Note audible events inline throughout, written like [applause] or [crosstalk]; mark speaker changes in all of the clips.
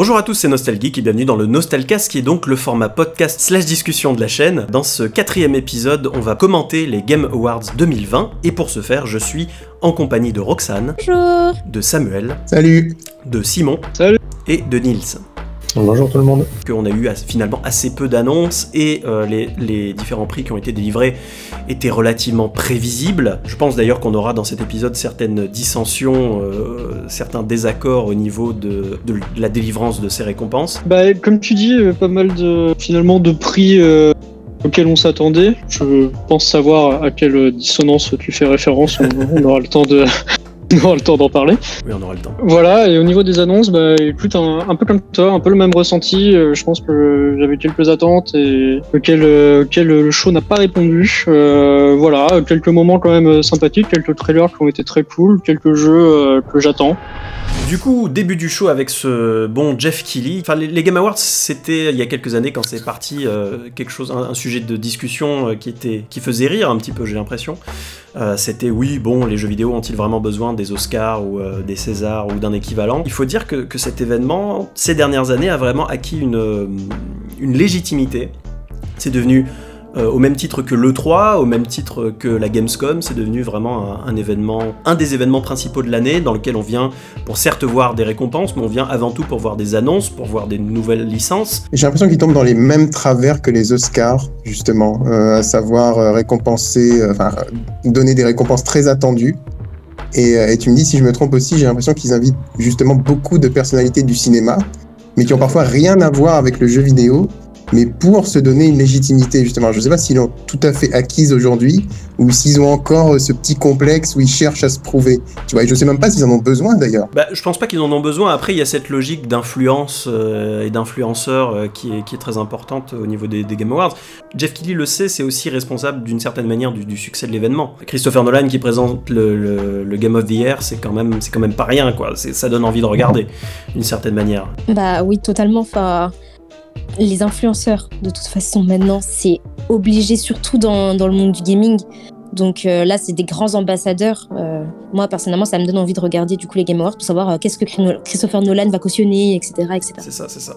Speaker 1: Bonjour à tous, c'est Nostalgeek et bienvenue dans le Nostalcast qui est donc le format podcast slash discussion de la chaîne. Dans ce quatrième épisode, on va commenter les Game Awards 2020 et pour ce faire, je suis en compagnie de Roxane,
Speaker 2: Bonjour.
Speaker 1: de Samuel,
Speaker 3: Salut
Speaker 1: de Simon
Speaker 4: Salut.
Speaker 1: et de Nils.
Speaker 3: Bonjour tout le monde.
Speaker 1: qu'on a eu finalement assez peu d'annonces et euh, les, les différents prix qui ont été délivrés étaient relativement prévisibles. Je pense d'ailleurs qu'on aura dans cet épisode certaines dissensions, euh, certains désaccords au niveau de, de la délivrance de ces récompenses.
Speaker 4: Bah, comme tu dis, euh, pas mal de finalement de prix euh, auxquels on s'attendait. Je pense savoir à quelle dissonance tu fais référence. On, on aura le temps de. On aura le temps d'en parler.
Speaker 1: Oui, on aura le temps.
Speaker 4: Voilà, et au niveau des annonces, bah, écoute, un, un peu comme toi, un peu le même ressenti. Euh, je pense que j'avais quelques attentes et auxquelles, euh, auxquelles le show n'a pas répondu. Euh, voilà, quelques moments quand même euh, sympathiques, quelques trailers qui ont été très cool, quelques jeux euh, que j'attends.
Speaker 1: Du coup, début du show avec ce bon Jeff Keighley. Enfin, les, Game Awards, c'était il y a quelques années quand c'est parti euh, quelque chose, un, un sujet de discussion euh, qui était, qui faisait rire un petit peu, j'ai l'impression. Euh, c'était oui, bon, les jeux vidéo ont-ils vraiment besoin des Oscars ou euh, des Césars ou d'un équivalent? Il faut dire que, que cet événement, ces dernières années, a vraiment acquis une, euh, une légitimité. C'est devenu euh, au même titre que l'E3, au même titre que la Gamescom, c'est devenu vraiment un, événement, un des événements principaux de l'année dans lequel on vient pour certes voir des récompenses, mais on vient avant tout pour voir des annonces, pour voir des nouvelles licences.
Speaker 3: J'ai l'impression qu'ils tombent dans les mêmes travers que les Oscars, justement, euh, à savoir euh, récompenser, enfin, donner des récompenses très attendues. Et, et tu me dis si je me trompe aussi, j'ai l'impression qu'ils invitent justement beaucoup de personnalités du cinéma, mais qui ont parfois rien à voir avec le jeu vidéo, mais pour se donner une légitimité, justement. Je ne sais pas s'ils l'ont tout à fait acquise aujourd'hui, ou s'ils ont encore euh, ce petit complexe où ils cherchent à se prouver. Tu vois, et je sais même pas s'ils en ont besoin d'ailleurs.
Speaker 1: Bah, je pense pas qu'ils en ont besoin. Après, il y a cette logique d'influence euh, et d'influenceur euh, qui, est, qui est très importante au niveau des, des Game Awards. Jeff Keighley le sait, c'est aussi responsable d'une certaine manière du, du succès de l'événement. Christopher Nolan qui présente le, le- le Game of the Year, c'est quand même, c'est quand même pas rien, quoi. C'est- Ça donne envie de regarder, d'une certaine manière.
Speaker 2: Bah oui, totalement. Enfin, les influenceurs, de toute façon, maintenant, c'est obligé, surtout dans, dans le monde du gaming. Donc euh, là, c'est des grands ambassadeurs. Euh, moi, personnellement, ça me donne envie de regarder du coup les Game Awards pour savoir euh, qu'est-ce que Chri- Christopher Nolan va cautionner, etc. etc.
Speaker 1: C'est ça, c'est ça.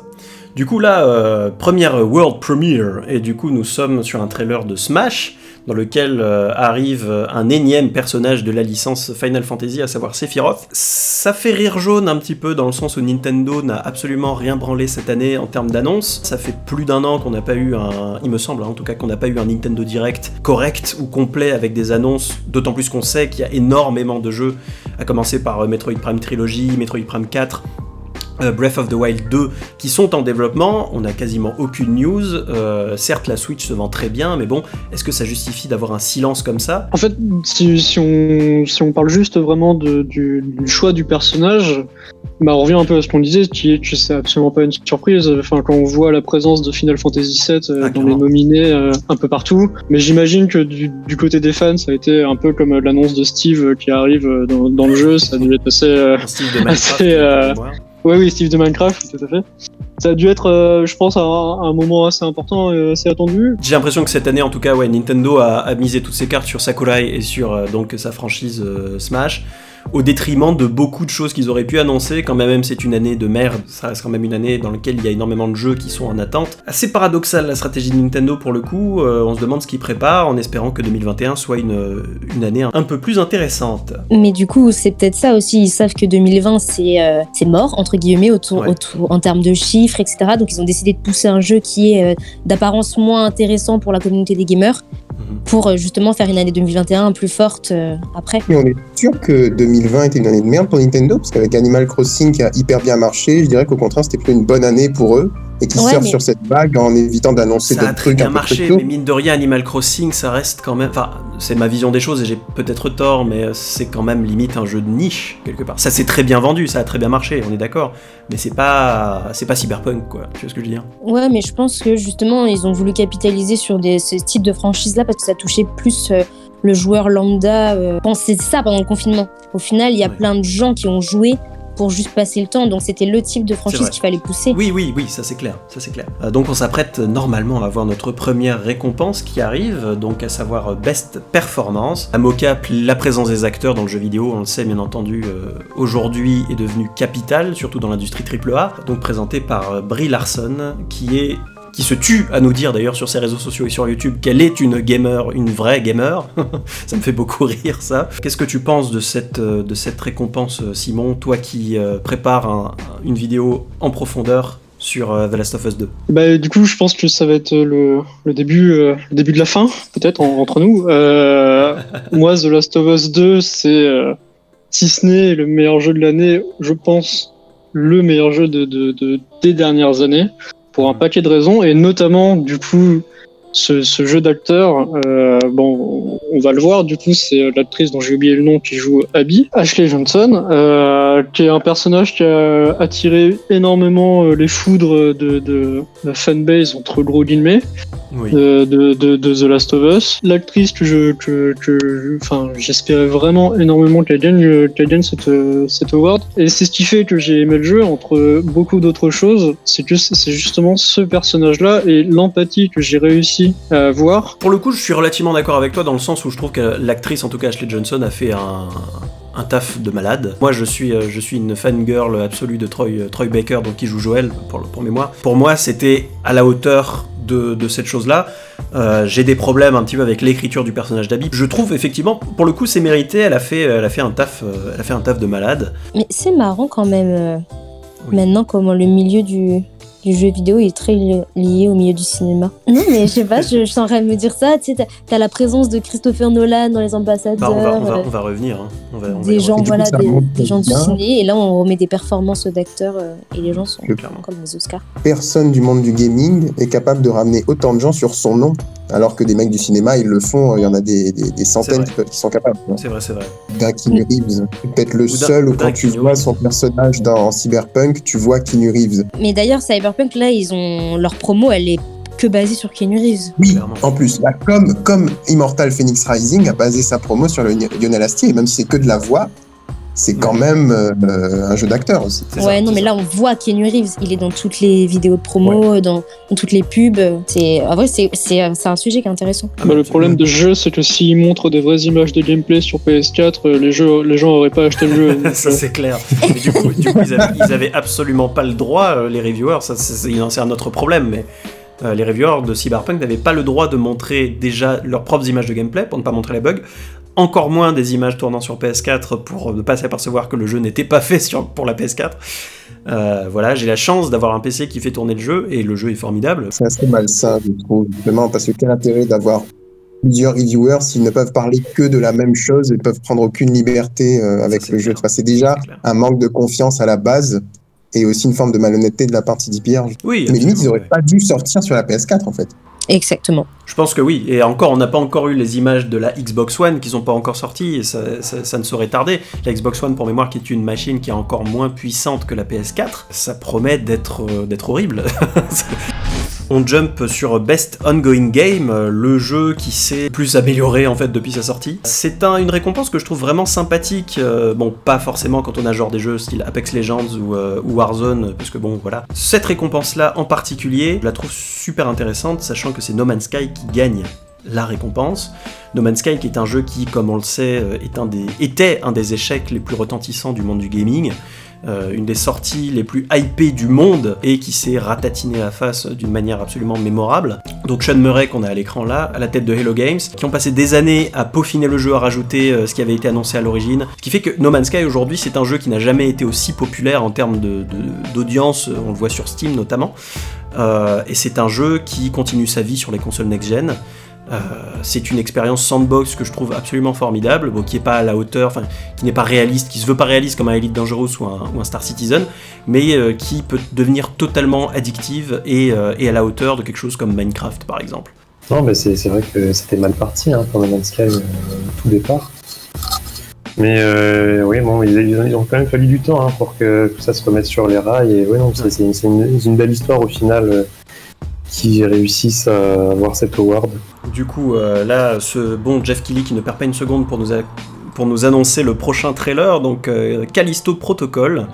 Speaker 1: Du coup, là, première world premiere, et du coup, nous sommes sur un trailer de Smash, dans lequel euh, arrive un énième personnage de la licence Final Fantasy, à savoir Sephiroth. Ça fait rire jaune un petit peu, dans le sens où Nintendo n'a absolument rien branlé cette année en termes d'annonces. Ça fait plus d'un an qu'on n'a pas eu un, il me semble hein, en tout cas, qu'on n'a pas eu un Nintendo Direct correct ou complet avec des annonces, d'autant plus qu'on sait qu'il y a énormément de jeux, à commencer par euh, Metroid Prime Trilogy, Metroid Prime 4, euh, Breath of the Wild 2 qui sont en développement, on n'a quasiment aucune news. Euh, certes, la Switch se vend très bien, mais bon, est-ce que ça justifie d'avoir un silence comme ça?
Speaker 4: En fait, si, si on, si on parle juste vraiment de, du, du choix du personnage, bah on revient un peu à ce qu'on disait, qui est que c'est absolument pas une surprise. Enfin, quand on voit la présence de Final Fantasy VII euh,
Speaker 1: Ah,
Speaker 4: dans les nominés euh, un peu partout, mais j'imagine que du, du côté des fans, ça a été un peu comme euh, l'annonce de Steve euh, qui arrive euh, dans, dans le jeu. Ça a dû être assez. euh,
Speaker 1: style de Minecraft
Speaker 4: c'est, Ouais, oui, Steve de Minecraft, tout à fait. Ça a dû être, euh, je pense, un, un moment assez important et assez attendu.
Speaker 1: J'ai l'impression que cette année, en tout cas, ouais, Nintendo a, a misé toutes ses cartes sur Sakurai et sur euh, donc sa franchise euh, Smash, au détriment de beaucoup de choses qu'ils auraient pu annoncer. Quand même, c'est une année de merde. Ça reste quand même une année dans laquelle il y a énormément de jeux qui sont en attente. Assez paradoxal la stratégie de Nintendo pour le coup. Euh, on se demande ce qu'ils préparent en espérant que 2021 soit une, une année un peu plus intéressante.
Speaker 2: Mais du coup, c'est peut-être ça aussi. Ils savent que 2020, c'est euh, c'est mort, entre guillemets, autour,
Speaker 1: Ouais.
Speaker 2: autour, en termes de chiffres, etc. Donc, ils ont décidé de pousser un jeu qui est euh, d'apparence moins intéressant pour la communauté des gamers. Pour euh, justement faire une année 2021 plus forte euh, après.
Speaker 3: Mais on est sûr que 2020 était une année de merde pour Nintendo, parce qu'avec Animal Crossing qui a hyper bien marché, je dirais qu'au contraire c'était plutôt une bonne année pour eux, et qui
Speaker 2: Ouais,
Speaker 3: surfent
Speaker 2: mais-
Speaker 3: sur cette vague en évitant d'annoncer
Speaker 1: Ça a
Speaker 3: d'autres
Speaker 1: très
Speaker 3: trucs
Speaker 1: bien
Speaker 3: un peu
Speaker 1: marché, mais mine de rien, Animal Crossing, ça reste quand même. Enfin, c'est ma vision des choses et j'ai peut-être tort, mais c'est quand même limite un jeu de niche quelque part. Ça s'est très bien vendu, ça a très bien marché, on est d'accord. Mais c'est pas, c'est pas cyberpunk quoi. Tu vois ce que je veux dire?
Speaker 2: Ouais, mais je pense que justement, ils ont voulu capitaliser sur des, ce type de franchise-là parce que ça touchait plus euh, le joueur lambda. Euh. Je pense que c'est ça pendant le confinement. Au final, il y a
Speaker 1: Ouais.
Speaker 2: plein de gens qui ont joué pour juste passer le temps. Donc c'était le type de franchise qu'il fallait pousser.
Speaker 1: Oui, oui, oui, ça c'est clair, ça c'est clair. Euh, donc on s'apprête normalement à avoir notre première récompense qui arrive, donc à savoir euh, Best Performance. À mocap, la présence des acteurs dans le jeu vidéo, on le sait bien entendu, euh, aujourd'hui est devenue capitale, surtout dans l'industrie AAA, donc présenté par Brie Larson, qui est qui se tue à nous dire d'ailleurs sur ses réseaux sociaux et sur YouTube qu'elle est une gamer, une vraie gamer. [laughs] ça me fait beaucoup rire ça. Qu'est-ce que tu penses de cette, euh, récompense, euh, Simon, toi qui euh, prépares un- une vidéo en profondeur sur euh, The Last of Us 2
Speaker 4: Bah, du coup, je pense que ça va être le, début, le début de la fin, peut-être en- entre nous. Moi, The Last of Us 2, c'est si ce n'est le meilleur jeu de l'année, je pense le meilleur jeu de, de- de- des dernières années pour un paquet de raisons et notamment du coup ce, ce jeu d'acteur. euh, bon, on va le voir. Du coup, c'est l'actrice dont j'ai oublié le nom qui joue Abby, Ashley Johnson, euh, qui est un personnage qui a attiré énormément euh, les foudres de, de la fanbase entre gros guillemets
Speaker 1: Oui.
Speaker 4: de, de, de, de The Last of Us. L'actrice que je, que, que, enfin, j'espérais vraiment énormément qu'elle gagne, qu'elle gagne cette, euh, cette award. Et c'est ce qui fait que j'ai aimé le jeu entre beaucoup d'autres choses. C'est que c'est justement ce personnage-là et l'empathie que j'ai réussi à avoir.
Speaker 1: Pour le coup, je suis relativement d'accord avec toi dans le sens où je trouve que l'actrice, en tout cas Ashley Johnson, a fait un, un taf de malade. Moi, je suis, euh, je suis une fangirl absolue de Troy, euh, Troy Baker, donc qui joue Joel, pour, mémoire. Pour moi, c'était à la hauteur de, de cette chose-là. Euh, J'ai des problèmes un petit peu avec l'écriture du personnage d'Abby. Je trouve effectivement, pour le coup, c'est mérité. Elle a fait, elle a fait un taf, euh, elle a fait un taf de malade.
Speaker 2: Mais c'est marrant quand même, euh,
Speaker 1: Oui.
Speaker 2: maintenant, comment le milieu du, du jeu vidéo est très li- lié au milieu du cinéma. [laughs] Non, mais je sais pas, je, je train de me dire ça. Tu sais, t'as- t'as la présence de Christopher Nolan dans les ambassadeurs.
Speaker 1: Bah, on, va, on, va,
Speaker 2: euh,
Speaker 1: on va revenir. hein. On va, on va
Speaker 2: des gens,
Speaker 3: du coup,
Speaker 2: voilà,
Speaker 3: ça
Speaker 2: des,
Speaker 3: montre
Speaker 2: des gens du
Speaker 3: bien.
Speaker 2: ciné, et là on remet des performances d'acteurs, euh, et les gens sont
Speaker 3: Le-
Speaker 2: comme les Oscars.
Speaker 3: Personne du monde du gaming est capable de ramener autant de gens sur son nom, alors que des mecs du cinéma, ils le font. Il y en a des, des, des centaines qui, sont capables. quoi.
Speaker 1: C'est vrai, c'est vrai.
Speaker 3: D'un Keanu Reeves. Peut-être le
Speaker 1: Ou
Speaker 3: seul où quand tu vois son personnage dans Cyberpunk, tu vois Keanu Reeves.
Speaker 2: Mais d'ailleurs, Cyberpunk, là, ils ont leur promo, elle est que basée sur Keanu Reeves.
Speaker 3: Oui,
Speaker 1: Clairement.
Speaker 3: en plus, là, comme, comme Immortal Phoenix Rising a basé sa promo sur le Lionel Astier, et même si c'est que de la voix, c'est quand
Speaker 1: Mhm.
Speaker 3: même euh, un jeu d'acteur aussi.
Speaker 1: Ça,
Speaker 2: Ouais, non, mais
Speaker 1: ça.
Speaker 2: là, on voit Keanu Reeves. Il est dans toutes les vidéos de promo, dans, dans toutes les pubs. C'est, en vrai, c'est, c'est, c'est un sujet qui est intéressant.
Speaker 1: Ah,
Speaker 4: Bah, le problème de ce jeu, c'est que s'ils montrent des vraies images de gameplay sur PS4, euh, les, jeux, les gens auraient pas acheté le jeu. [laughs]
Speaker 1: Ça
Speaker 4: euh,
Speaker 1: c'est clair. Mais du coup, du coup, ils, avaient, ils avaient absolument pas le droit, euh, les reviewers, ça c'est un autre problème, mais euh, les reviewers de Cyberpunk n'avaient pas le droit de montrer déjà leurs propres images de gameplay pour ne pas montrer les bugs, encore moins des images tournant sur PS4 pour ne pas s'apercevoir que le jeu n'était pas [laughs] fait sur, pour la PS4. Euh, voilà, j'ai la chance d'avoir un PC qui fait tourner le jeu et le jeu est formidable.
Speaker 3: C'est assez malsain, je trouve, justement, parce que quel intérêt d'avoir plusieurs reviewers s'ils ne peuvent parler que de la même chose et ne peuvent prendre aucune liberté euh, avec
Speaker 1: Ça,
Speaker 3: le jeu. Enfin, c'est déjà un manque de confiance à la base et aussi une forme de malhonnêteté de la partie d'IPR.
Speaker 1: Oui,
Speaker 3: Mais limite, ils n'auraient
Speaker 1: ouais.
Speaker 3: pas dû sortir sur la PS4 en fait.
Speaker 2: Exactement.
Speaker 1: Je pense que oui, et encore, on n'a pas encore eu les images de la Xbox One qui sont pas encore sorties, ça ne saurait tarder. La Xbox One, pour mémoire, qui est une machine qui est encore moins puissante que la PS4, ça promet d'être euh, d'être horrible. [laughs] On jump sur Best Ongoing Game, euh, le jeu qui s'est plus amélioré en fait depuis sa sortie. C'est un- une récompense que je trouve vraiment sympathique. euh, bon, pas forcément quand on a genre des jeux style Apex Legends ou, euh, ou Warzone, parce que bon, voilà. Cette récompense-là en particulier, je la trouve super intéressante, sachant que c'est No Man's Sky qui gagne la récompense. No Man's Sky qui est un jeu qui, comme on le sait, était un des échecs les plus retentissants du monde du gaming. Euh, une des sorties les plus hypées du monde et qui s'est ratatiné la face d'une manière absolument mémorable. Donc Sean Murray qu'on a à l'écran là, à la tête de Hello Games, qui ont passé des années à peaufiner le jeu, à rajouter euh, ce qui avait été annoncé à l'origine. Ce qui fait que No Man's Sky aujourd'hui c'est un jeu qui n'a jamais été aussi populaire en termes d'audience, on le voit sur Steam notamment. Euh, et c'est un jeu qui continue sa vie sur les consoles next-gen. Euh, c'est une expérience sandbox que je trouve absolument formidable, bon, qui est pas à la hauteur, enfin, qui n'est pas réaliste, qui se veut pas réaliste comme un Elite Dangerous ou un, ou un Star Citizen, mais euh, qui peut devenir totalement addictive et, euh, et à la hauteur de quelque chose comme Minecraft par exemple.
Speaker 5: Non, mais c'est vrai que c'était mal parti hein, pour No Man's Sky tout départ. Mais oui, bon, ils, ils ont, quand même fallu du temps hein, pour que tout ça se remette sur les rails. Et ouais, non, c'est une, belle histoire au final qui réussissent à avoir cet award.
Speaker 1: Du coup, euh, là, ce bon Jeff Kelly qui ne perd pas une seconde pour nous, annoncer le prochain trailer, donc euh, Callisto Protocol.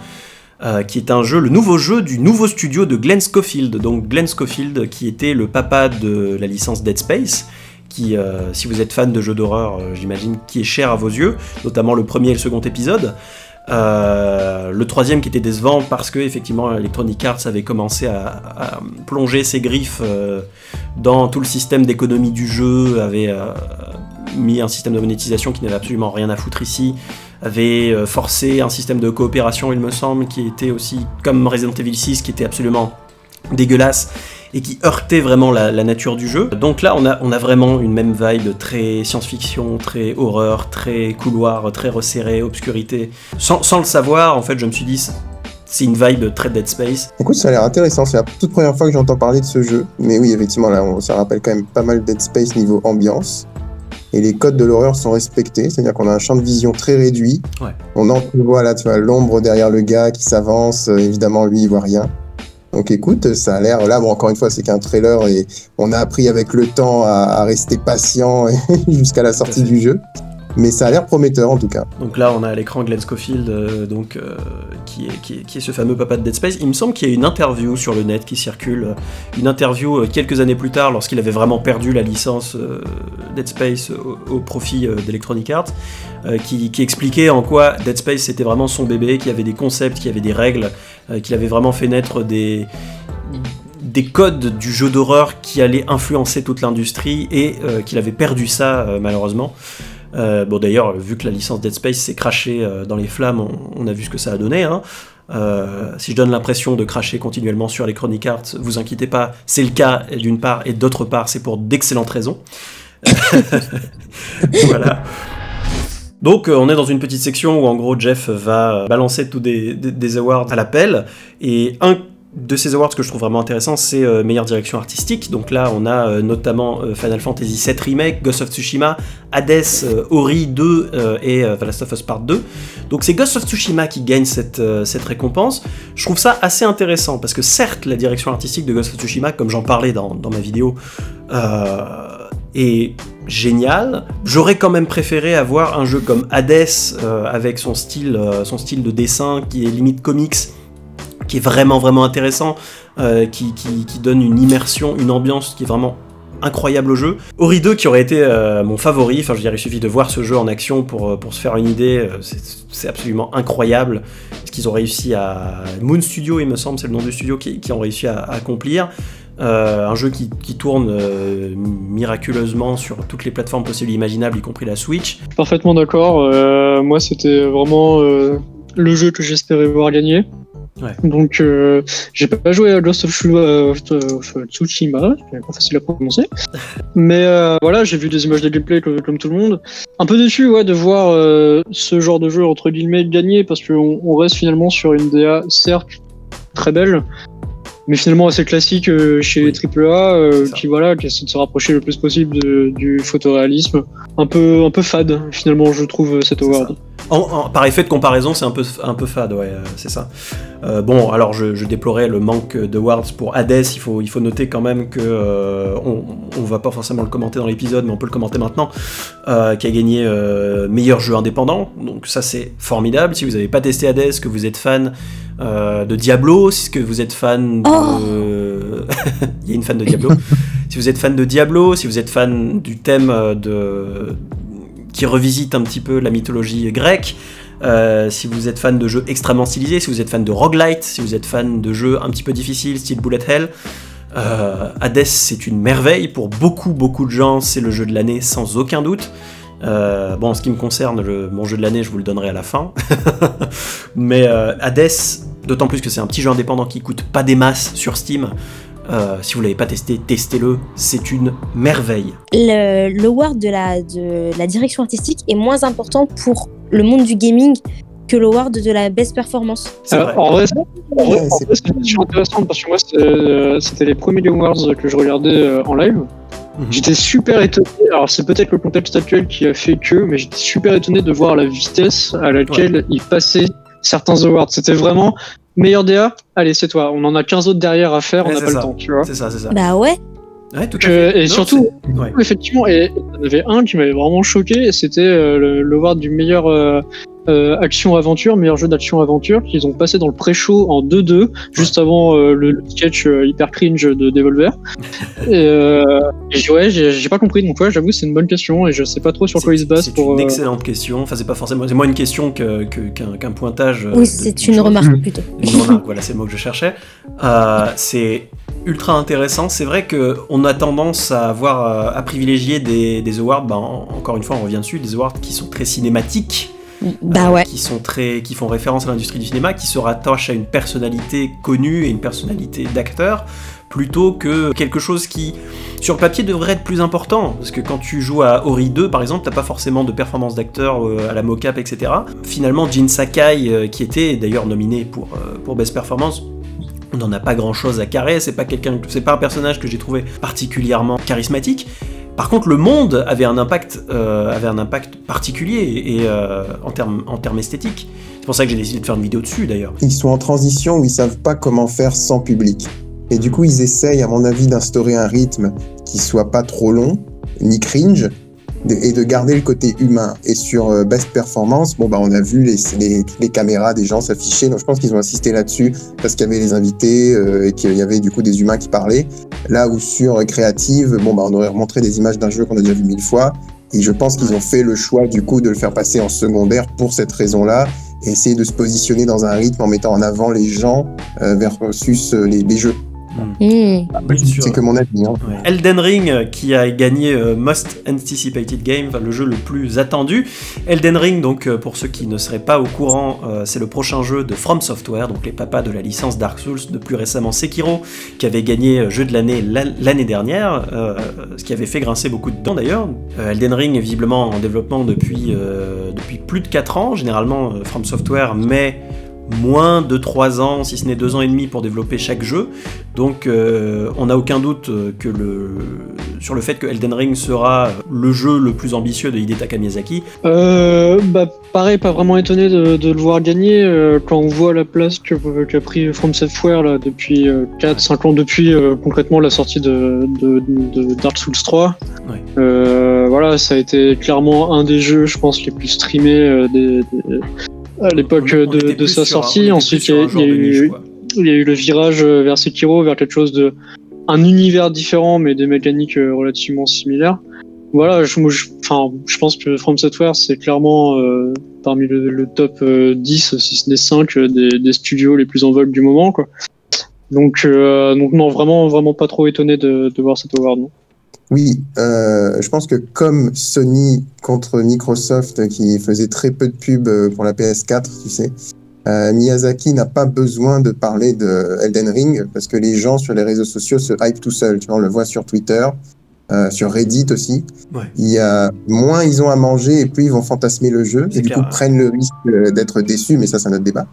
Speaker 1: euh, qui est un jeu, le nouveau jeu du nouveau studio de Glenn Schofield. Donc Glenn Schofield, qui était le papa de la licence Dead Space, qui, si vous êtes fan de jeux d'horreur, j'imagine, qui est cher à vos yeux, notamment le premier et le second épisode. Euh, le troisième qui était décevant parce que effectivement Electronic Arts avait commencé à, plonger ses griffes euh, dans tout le système d'économie du jeu, avait euh, mis un système de monétisation qui n'avait absolument rien à foutre ici, avait forcé un système de coopération il me semble qui était aussi comme Resident Evil 6 qui était absolument dégueulasse et qui heurtait vraiment la, la nature du jeu. Donc là, on a, on a vraiment une même vibe très science-fiction, très horreur, très couloir, très resserré, obscurité. Sans, sans le savoir, en fait, je me suis dit, c'est une vibe très Dead Space.
Speaker 3: Écoute, ça a l'air intéressant. C'est la toute première fois que j'entends parler de ce jeu. Mais oui, effectivement, là, on- ça rappelle quand même pas mal Dead Space niveau ambiance. Et les codes de l'horreur sont respectés, c'est-à-dire qu'on a un champ de vision très réduit.
Speaker 1: Ouais.
Speaker 3: On entrevoit là, tu vois, l'ombre derrière le gars qui s'avance. Euh, évidemment, lui, il voit rien. Donc écoute, ça a l'air. Là, bon, encore une fois, c'est qu'un trailer et on a appris avec le temps à, à rester patient [laughs] jusqu'à la sortie du jeu. Mais ça a l'air prometteur en tout cas.
Speaker 1: Donc là, on a à l'écran Glenn Schofield, euh, donc, euh, qui, est, ce fameux papa de Dead Space. Il me semble qu'il y a une interview sur le net qui circule, euh, une interview quelques années plus tard, lorsqu'il avait vraiment perdu la licence Dead Space au, profit d'Electronic Arts, qui, expliquait en quoi Dead Space c'était vraiment son bébé, qu'il y avait des concepts, qu'il y avait des règles, qu'il avait vraiment fait naître des des codes du jeu d'horreur qui allaient influencer toute l'industrie et qu'il avait perdu ça malheureusement. Euh, bon d'ailleurs, vu que la licence Dead Space s'est crachée euh, dans les flammes, on, a vu ce que ça a donné. hein. Euh, si je donne l'impression de cracher continuellement sur les Chronic Arts, vous inquiétez pas, c'est le cas d'une part, et d'autre part, c'est pour d'excellentes raisons. [laughs] voilà. Donc on est dans une petite section où en gros Jeff va balancer tous des, des- des awards à l'appel, et un de ces awards que je trouve vraiment intéressant, c'est euh, meilleure direction artistique. Donc là, on a euh, notamment euh, Final Fantasy VII Remake, Ghost of Tsushima, Hades, Ori 2 euh, et The Last of Us Part 2. Donc c'est Ghost of Tsushima qui gagne cette, récompense. Je trouve ça assez intéressant parce que certes, la direction artistique de Ghost of Tsushima, comme j'en parlais dans, dans ma vidéo, est géniale. J'aurais quand même préféré avoir un jeu comme Hades avec son style, son style de dessin qui est limite comics qui est vraiment vraiment intéressant, euh, qui, qui- donne une immersion, une ambiance qui est vraiment incroyable au jeu. Ori 2 qui aurait été euh, mon favori, enfin je dire il suffit de voir ce jeu en action pour, euh, pour se faire une idée, c'est absolument incroyable ce qu'ils ont réussi à... Moon Studio il me semble c'est le nom du studio qui, qui ont réussi à, accomplir. Un jeu qui, qui tourne miraculeusement sur toutes les plateformes possibles et imaginables, y compris la Switch.
Speaker 4: Parfaitement d'accord. Moi, c'était vraiment le jeu que j'espérais voir gagner.
Speaker 1: Ouais.
Speaker 4: Donc, euh, j'ai pas joué à Ghost of Tsushima, euh, of Tsushima, c'est pas facile à prononcer. [laughs] Mais euh, voilà, j'ai vu des images de gameplay comme, comme tout le monde. Un peu déçu, ouais, de voir euh, ce genre de jeu entre guillemets gagner parce qu'on on reste finalement sur une DA certes très belle, mais finalement assez classique chez les AAA, qui voilà, qui essaie de se rapprocher le plus possible de- du photoréalisme. Un peu, un peu fade finalement, je trouve cet award.
Speaker 1: Ça. En- en- par effet de comparaison, c'est un peu, un peu fade, ouais, euh, c'est ça. Euh, bon, alors je, je déplorais le manque de Wards pour Hades. Il faut, il faut noter quand même que euh, on, on va pas forcément le commenter dans l'épisode, mais on peut le commenter maintenant. qui a gagné meilleur jeu indépendant. Donc ça c'est formidable. Si vous n'avez pas testé Hades, que vous êtes fan de Diablo, si que vous êtes fan de, [laughs] il y a une fan de Diablo. [laughs] si vous êtes fan de Diablo, si vous êtes fan du thème de qui revisite un petit peu la mythologie grecque. Euh, si vous êtes fan de jeux extrêmement stylisés, si vous êtes fan de roguelite, si vous êtes fan de jeux un petit peu difficiles, style Bullet Hell, euh, Hades c'est une merveille. Pour beaucoup, beaucoup de gens, c'est le jeu de l'année sans aucun doute. Euh, bon, en ce qui me concerne, mon jeu de l'année, je vous le donnerai à la fin. [laughs] Mais Hades, d'autant plus que c'est un petit jeu indépendant qui coûte pas des masses sur Steam. Euh, si vous l'avez pas testé, testez-le, c'est une merveille.
Speaker 2: Le, le award de la, de la direction artistique est moins important pour le monde du gaming que l'award de la best performance.
Speaker 4: Alors,
Speaker 1: vrai.
Speaker 4: En vrai, c'est en vrai,
Speaker 3: Ouais,
Speaker 4: en
Speaker 3: c'est-
Speaker 4: vrai, c'est une question intéressante parce que moi, c'était euh, c'était les premiers Game Awards que je regardais euh, en live.
Speaker 1: Mhm.
Speaker 4: J'étais super étonné. Alors, c'est peut-être le contexte actuel qui a fait que, mais j'étais super étonné de voir la vitesse à laquelle ils passaient certains awards. C'était vraiment meilleur DA. Allez, c'est toi. On en a 15 autres derrière à faire.
Speaker 1: Ouais,
Speaker 4: on n'a pas
Speaker 1: ça.
Speaker 4: le temps, tu vois.
Speaker 1: C'est ça, c'est ça.
Speaker 2: Bah ouais.
Speaker 1: Ouais, tout à fait.
Speaker 4: et
Speaker 1: Non,
Speaker 4: surtout-. Effectivement, et il y en avait un qui m'avait vraiment choqué, et c'était euh, le- l'award du meilleur euh, euh, action-aventure, meilleur jeu d'action-aventure, qu'ils ont passé dans le pré-show en 2-2, juste avant euh, le, le sketch euh, hyper cringe de Devolver. [laughs] et euh, et j'ai- ouais, j'ai pas compris, donc ouais, j'avoue, c'est une bonne question, et je sais pas trop sur quoi ils se basent
Speaker 1: C'est
Speaker 4: pour.
Speaker 1: une
Speaker 4: euh,
Speaker 1: excellente question. Enfin, c'est pas forcément. C'est moins une question que- que- qu'un qu'un pointage. de-
Speaker 2: Oui, c'est une remarque plutôt.
Speaker 1: Une remarque, voilà, c'est le mot que je cherchais. Euh, c'est ultra intéressant. C'est vrai qu'on a tendance à avoir à privilégier des, des awards. ben, en- encore une fois, on revient dessus, des awards qui sont très cinématiques,
Speaker 2: Bah
Speaker 1: euh,
Speaker 2: ouais.
Speaker 1: qui sont très, qui font référence à l'industrie du cinéma, qui se rattachent à une personnalité connue et une personnalité d'acteur, plutôt que quelque chose qui, sur le papier, devrait être plus important. Parce que quand tu joues à Ori 2, par exemple, t'as pas forcément de performance d'acteur euh, à la mocap, etc. Finalement, Jin Sakai, euh, qui était d'ailleurs nominé pour, pour Best Performance, on n'en a pas grand chose à carrer, c'est pas quelqu'un, c'est pas un personnage que j'ai trouvé particulièrement charismatique. Par contre, le monde avait un impact, euh, particulier euh, en termes esthétiques. C'est pour ça que j'ai décidé de faire une vidéo dessus d'ailleurs.
Speaker 3: Ils sont en transition où ils savent pas comment faire sans public. Et du coup, ils essayent, à mon avis, d'instaurer un rythme qui soit pas trop long, ni cringe, et de garder le côté humain. Et sur euh, Best Performance, bon, bah, on a vu les, les, caméras des gens s'afficher, donc je pense qu'ils ont insisté là-dessus parce qu'il y avait les invités euh, et qu'il y avait du coup des humains qui parlaient. Là où sur euh, Créative, bon, bah, on aurait remontré des images d'un jeu qu'on a déjà vu mille fois. Et je pense qu'ils ont fait le choix du coup de le faire passer en secondaire pour cette raison-là et essayer de se positionner dans un rythme en mettant en avant les gens versus les jeux.
Speaker 2: Hmm.
Speaker 1: Bien sûr.
Speaker 3: C'est que mon avis. Hein.
Speaker 1: Ouais. Elden Ring euh, qui a gagné euh, Most Anticipated Game, le jeu le plus attendu. Elden Ring, donc euh, pour ceux qui ne seraient pas au courant, euh, c'est le prochain jeu de From Software, donc les papas de la licence Dark Souls, de plus récemment Sekiro, qui avait gagné euh, jeu de l'année la- l'année dernière, euh, ce qui avait fait grincer beaucoup de dents d'ailleurs. Euh, Elden Ring est visiblement en développement depuis, euh, depuis plus de 4 ans. Généralement, euh, From Software met moins de 3 ans, si ce n'est 2 ans et demi pour développer chaque jeu. Donc euh, on n'a aucun doute euh, que le, sur le fait que Elden Ring sera le jeu le plus ambitieux de Hidetaka Miyazaki.
Speaker 4: Euh, bah, pareil, pas vraiment étonné de, de le voir gagner euh, quand on voit la place que- qu'a pris From Software là, depuis 4-5 ans, depuis concrètement la sortie de, de, de Dark Souls 3.
Speaker 1: Ouais.
Speaker 4: Euh, voilà, ça a été clairement un des jeux, je pense, les plus streamés des, des- à l'époque de, de sa
Speaker 1: un-
Speaker 4: sortie. Ensuite, il y a,
Speaker 1: genre
Speaker 4: il y a
Speaker 1: de niche,
Speaker 4: eu, il y a eu le virage euh, vers Sekiro, vers quelque chose de un univers différent, mais des mécaniques euh, relativement similaires. Voilà, je, moi, je, enfin, je pense que From Software, c'est clairement euh, parmi le, le top euh, 10, si ce n'est 5, euh, des, des studios les plus en vogue du moment. Quoi. Donc, euh, donc non, vraiment, vraiment pas trop étonné de, de voir cet award. Non.
Speaker 3: Oui, euh, je pense que comme Sony contre Microsoft qui faisait très peu de pubs euh, pour la PS4, tu sais, euh, Miyazaki n'a pas besoin de parler de Elden Ring parce que les gens sur les réseaux sociaux se hype tout seuls. Tu vois, on le voit sur Twitter, euh, sur Reddit aussi.
Speaker 1: Ouais.
Speaker 3: Il y a moins ils ont à manger et plus ils vont fantasmer le jeu et du coup prennent le risque d'être déçus, mais ça c'est un autre débat.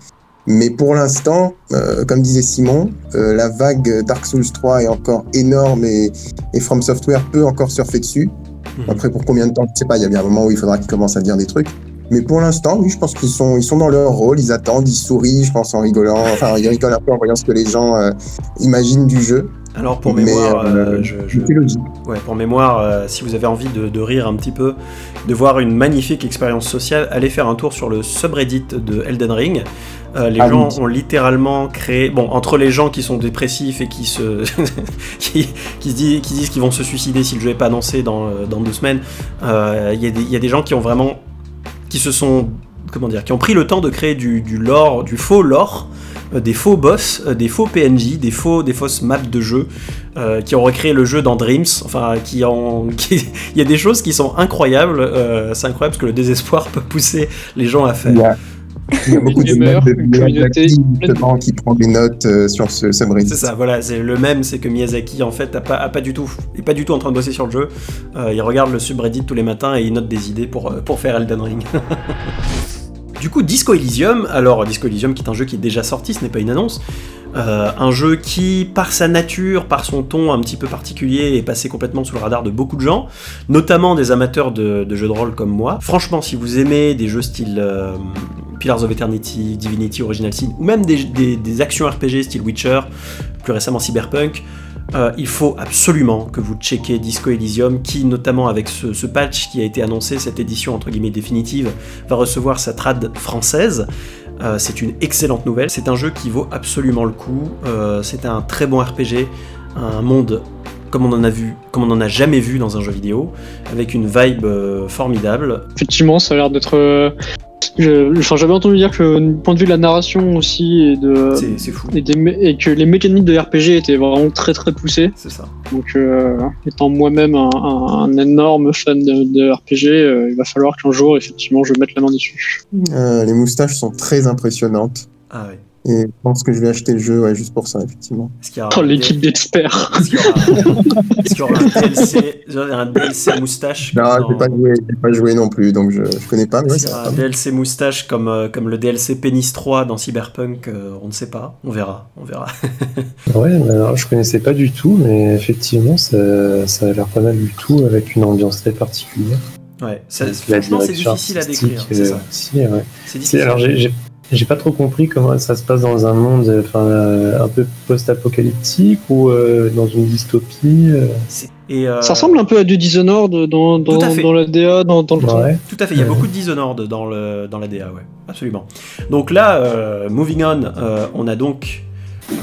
Speaker 3: Mais pour l'instant, euh, comme disait Simon, euh, la vague Dark Souls 3 est encore énorme et, et From Software peut encore surfer dessus.
Speaker 1: Mhm.
Speaker 3: Après, pour combien de temps, je sais pas, il y a bien un moment où il faudra qu'ils commencent à dire des trucs. Mais pour l'instant, oui, je pense qu'ils sont, ils sont dans leur rôle, ils attendent, ils sourient, je pense, en rigolant. Enfin, ils rigolent un peu en voyant ce que les gens euh, imaginent du jeu.
Speaker 1: Alors pour mémoire,
Speaker 3: euh,
Speaker 1: euh, je, je-
Speaker 3: C'est logique.
Speaker 1: ouais, pour mémoire, euh, si vous avez envie de, de rire un petit peu, de voir une magnifique expérience sociale, allez faire un tour sur le subreddit de Elden Ring. Euh, les
Speaker 3: Ah
Speaker 1: gens
Speaker 3: oui.
Speaker 1: ont littéralement créé, bon, entre les gens qui sont dépressifs et qui se, [laughs] qui, qui se disent, qui disent qu'ils vont se suicider si le jeu n'est pas annoncé dans, dans deux semaines, il y, a des- il y a des gens qui ont vraiment, qui se sont, comment dire, qui ont pris le temps de créer du, du lore, du faux lore, des faux boss, euh, des faux PNJ, des faux, des fausses maps de jeu, euh, qui ont recréé le jeu dans Dreams. Enfin, qui ont, [laughs] qui- il y a des choses qui sont incroyables. euh, c'est incroyable parce que le désespoir peut pousser les gens à faire.
Speaker 3: Il y a, il y a beaucoup de notes de
Speaker 4: communauté
Speaker 3: Miyazaki, justement, qui prend des notes euh, sur ce subreddit.
Speaker 1: C'est ça, voilà, c'est le même, c'est que Miyazaki en fait a pas, a pas du tout, est pas du tout en train de bosser sur le jeu. Euh, il regarde le subreddit tous les matins et il note des idées pour, euh, pour faire Elden Ring. [laughs] du coup, Disco Elysium, alors Disco Elysium qui est un jeu qui est déjà sorti, ce n'est pas une annonce. Euh, un jeu qui, par sa nature, par son ton un petit peu particulier, est passé complètement sous le radar de beaucoup de gens, notamment des amateurs de, jeux de rôle comme moi. Franchement, si vous aimez des jeux style euh, Pillars of Eternity, Divinity, Original Sin, ou même des actions RPG style Witcher, plus récemment Cyberpunk, euh, il faut absolument que vous checkez Disco Elysium, qui notamment avec ce, patch qui a été annoncé, cette édition entre guillemets définitive, va recevoir sa trad française. Euh, c'est une excellente nouvelle. C'est un jeu qui vaut absolument le coup. Euh, c'est un très bon RPG, un monde comme on en a vu, comme on en a jamais vu dans un jeu vidéo, avec une vibe formidable.
Speaker 4: Effectivement, ça a l'air d'être. Euh, je- Enfin, j'avais entendu dire que du point de vue de la narration aussi et de
Speaker 1: C'est c'est fou.
Speaker 4: et, des mé- et que les mécaniques de RPG étaient vraiment très très poussées.
Speaker 1: C'est ça.
Speaker 4: Donc, euh, étant moi-même un, un- un énorme fan de, de RPG, euh, il va falloir qu'un jour, effectivement, je mette la main dessus.
Speaker 3: Euh, les moustaches sont très impressionnantes.
Speaker 1: Ah ouais.
Speaker 3: Et je pense que je vais acheter le jeu ouais, juste pour ça, effectivement.
Speaker 4: Oh, l'équipe d'experts.
Speaker 1: Est-ce qu'il y aura, [laughs] y un, DLC, un DLC moustache
Speaker 3: Non, je n'ai pas, joué- j'ai pas joué non plus, donc je ne connais pas. Ouais,
Speaker 1: un DLC moustache comme, euh, comme le DLC Pénis 3 dans Cyberpunk euh, On ne sait pas. On verra. On verra. [laughs]
Speaker 5: Ouais, mais alors, je connaissais pas du tout, mais effectivement, ça, ça a l'air pas mal du tout, avec une ambiance très particulière.
Speaker 1: Ouais. Ça- franchement, c'est difficile à décrire. C'est
Speaker 5: euh,
Speaker 1: ça.
Speaker 5: aussi, ouais.
Speaker 1: C'est
Speaker 5: C'est-
Speaker 1: difficile.
Speaker 5: Alors, j'ai- j'ai pas trop compris comment ça se passe dans un monde enfin, euh, un peu post-apocalyptique ou euh, dans une dystopie. euh.
Speaker 1: Et, euh,
Speaker 4: Ça ressemble un peu à du Dishonored dans, dans, la DA, dans, dans le temps.
Speaker 5: Ouais.
Speaker 1: Tout à fait, il y a
Speaker 5: Ouais.
Speaker 1: beaucoup de Dishonored dans, le, dans la DA, ouais, absolument. Donc là, euh, moving on, euh, on a donc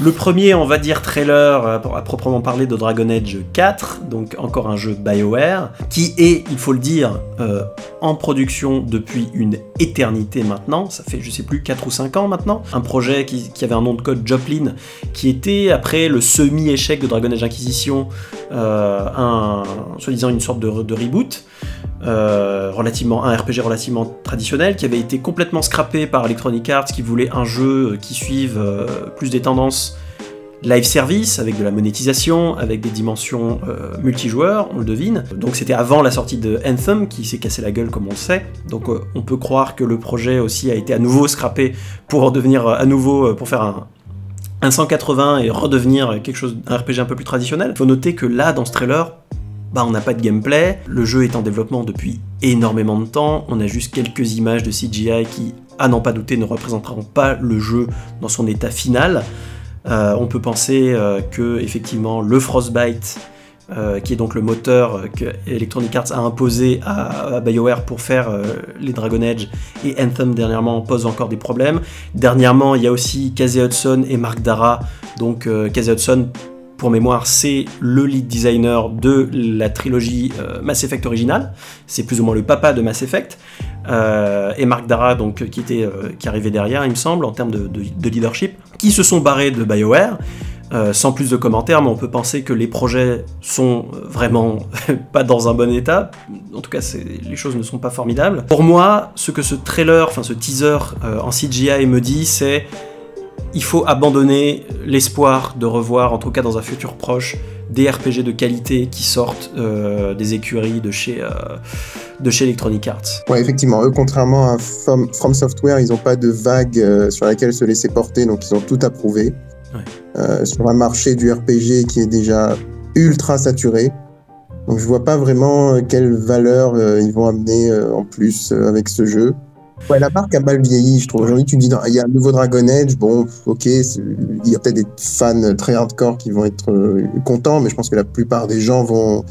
Speaker 1: le premier, on va dire, trailer euh, à proprement parler de Dragon Age 4, donc encore un jeu BioWare, qui est, il faut le dire, euh, en production depuis une éternité maintenant, ça fait je sais plus 4 ou 5 ans maintenant, un projet qui, avait un nom de code Joplin, qui était après le semi-échec de Dragon Age Inquisition, un, soi-disant une sorte de, reboot, euh, relativement un RPG relativement traditionnel qui avait été complètement scrappé par Electronic Arts qui voulait un jeu euh, qui suive euh, plus des tendances live service avec de la monétisation avec des dimensions euh, multijoueurs on le devine. Donc c'était avant la sortie de Anthem qui s'est cassé la gueule comme on le sait. Donc euh, on peut croire que le projet aussi a été à nouveau scrappé pour devenir euh, à nouveau euh, pour faire un un 180 et redevenir quelque chose un RPG un peu plus traditionnel. Faut noter que là dans ce trailer, bah, on n'a pas de gameplay, le jeu est en développement depuis énormément de temps, on a juste quelques images de CGI qui, à n'en pas douter, ne représenteront pas le jeu dans son état final. Euh, on peut penser euh, que effectivement le Frostbite, euh, qui est donc le moteur que Electronic Arts a imposé à, BioWare pour faire euh, les Dragon Age et Anthem dernièrement pose encore des problèmes. Dernièrement, il y a aussi Casey Hudson et Mark Dara. Donc euh, Casey Hudson, pour mémoire, c'est le lead designer de la trilogie Mass Effect originale. C'est plus ou moins le papa de Mass Effect. Et Mark Dara, donc, qui, était, qui arrivait derrière, il me semble, en termes de leadership, qui se sont barrés de BioWare. Euh, sans plus de commentaires, mais on peut penser que les projets sont vraiment [laughs] pas dans un bon état. En tout cas, les choses ne sont pas formidables. Pour moi, ce que ce trailer, enfin ce teaser euh, en CGI me dit, c'est il faut abandonner l'espoir de revoir, en tout cas dans un futur proche, des RPG de qualité qui sortent euh, des écuries de chez, de chez Electronic Arts.
Speaker 3: Ouais, effectivement, eux, contrairement à From, Software, ils n'ont pas de vague sur laquelle se laisser porter, donc ils ont tout approuvé. Euh, sur un marché du RPG qui est déjà ultra saturé. Donc je vois pas vraiment euh, quelle valeur euh, ils vont amener euh, en plus avec ce jeu. Ouais, la marque a mal vieilli, je trouve. Aujourd'hui, tu dis, il y a un nouveau Dragon Age, bon, ok, il y a peut-être des fans très hardcore qui vont être contents, mais je pense que la plupart des gens vont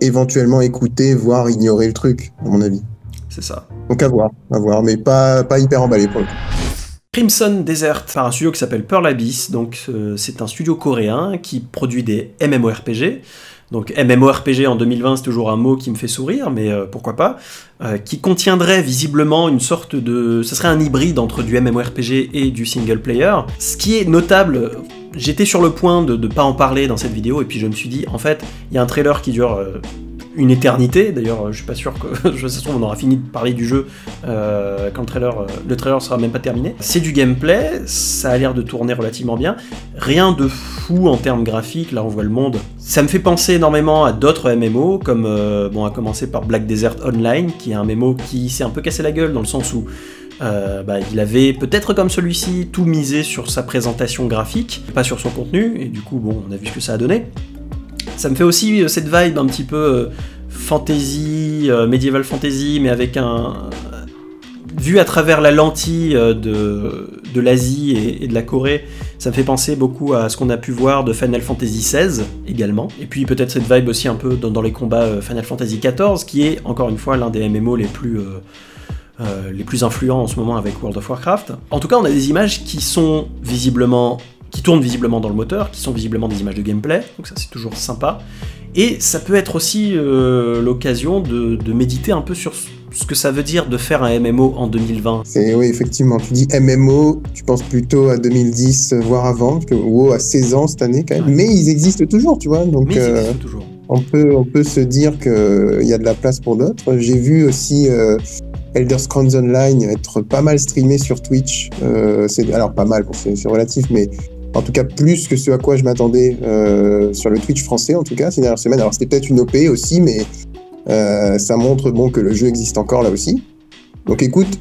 Speaker 3: éventuellement écouter, voire ignorer le truc, à mon avis.
Speaker 1: C'est ça.
Speaker 3: Donc à voir, à voir, mais pas, pas hyper emballé pour le coup.
Speaker 1: Crimson Desert par un studio qui s'appelle Pearl Abyss. Donc euh, c'est un studio coréen qui produit des MMORPG. Donc MMORPG en 2020 c'est toujours un mot qui me fait sourire, mais euh, pourquoi pas. Euh, qui contiendrait visiblement une sorte de... Ce serait un hybride entre du MMORPG et du single player. Ce qui est notable, j'étais sur le point de ne pas en parler dans cette vidéo, et puis je me suis dit, en fait, il y a un trailer qui dure... euh, une éternité, d'ailleurs je suis pas sûr que [laughs] je sais on aura fini de parler du jeu euh, quand le trailer, euh, le trailer sera même pas terminé. C'est du gameplay, ça a l'air de tourner relativement bien. Rien de fou en termes graphiques, là on voit le monde. Ça me fait penser énormément à d'autres MMO, comme euh, bon, à commencer par Black Desert Online, qui est un MMO qui s'est un peu cassé la gueule dans le sens où euh, bah, il avait peut-être comme celui-ci tout misé sur sa présentation graphique, pas sur son contenu, et du coup bon on a vu ce que ça a donné. Ça me fait aussi euh, cette vibe un petit peu euh, fantasy, medieval fantasy, mais avec un, vu à travers la lentille de, de l'Asie et, de la Corée, ça me fait penser beaucoup à ce qu'on a pu voir de Final Fantasy XVI également. Et puis peut-être cette vibe aussi un peu dans, les combats Final Fantasy XIV, qui est encore une fois l'un des MMO les plus, euh, les plus influents en ce moment avec World of Warcraft. En tout cas, on a des images qui sont visiblement, qui tournent visiblement dans le moteur, qui sont visiblement des images de gameplay, donc ça c'est toujours sympa. Et ça peut être aussi euh, l'occasion de, de méditer un peu sur ce que ça veut dire de faire un MMO en 2020.
Speaker 3: C'est oui, effectivement. Tu dis MMO, tu penses plutôt à 2010, euh, voire avant, parce que WoW a 16 ans cette année quand même.
Speaker 1: Ouais.
Speaker 3: Mais ils existent toujours, tu vois. Donc
Speaker 1: Mais ils
Speaker 3: euh,
Speaker 1: existent toujours.
Speaker 3: on peut on peut se dire que il y a de la place pour d'autres. J'ai vu aussi euh, Elder Scrolls Online être pas mal streamé sur Twitch. Euh, c'est alors pas mal, bon, c'est relatif, mais en tout cas plus que ce à quoi je m'attendais euh, sur le Twitch français en tout cas ces dernières semaines. Alors c'était peut-être une OP aussi, mais euh, ça montre bon que le jeu existe encore là aussi. Donc écoute,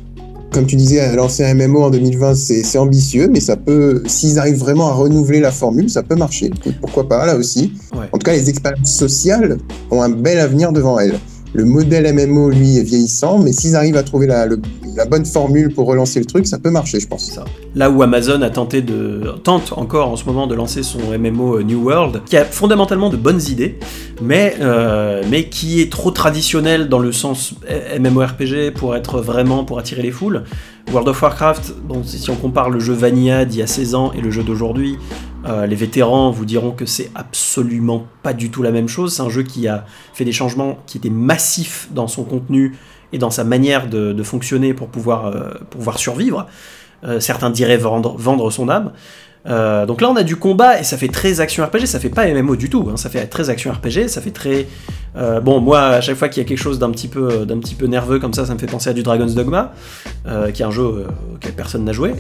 Speaker 3: comme tu disais, lancer un MMO en 2020, c'est c'est ambitieux, mais ça peut, s'ils arrivent vraiment à renouveler la formule, ça peut marcher. Écoute, pourquoi pas là aussi.
Speaker 1: Ouais.
Speaker 3: En tout cas, les expériences sociales ont un bel avenir devant elles. Le modèle MMO, lui, est vieillissant, mais s'ils arrivent à trouver la, le- la bonne formule pour relancer le truc, ça peut marcher, je pense.
Speaker 1: Là où Amazon a tenté de tente encore en ce moment de lancer son MMO euh, New World, qui a fondamentalement de bonnes idées, mais euh, qui est trop traditionnel dans le sens euh, MMORPG pour être vraiment pour attirer les foules. World of Warcraft, si on compare le jeu Vanilla d'il y a 16 ans et le jeu d'aujourd'hui, les vétérans vous diront que c'est absolument pas du tout la même chose. C'est un jeu qui a fait des changements qui étaient massifs dans son contenu et dans sa manière de, fonctionner pour pouvoir, euh, survivre. Euh, certains diraient vendre son âme. Euh, donc là, on a du combat et ça fait très action RPG. Ça fait pas MMO du tout. hein, ça fait très action RPG. Ça fait très. euh, bon, moi, à chaque fois qu'il y a quelque chose d'un petit peu, d'un petit peu nerveux comme ça, ça me fait penser à du Dragon's Dogma, euh, qui est un jeu euh, auquel personne n'a joué.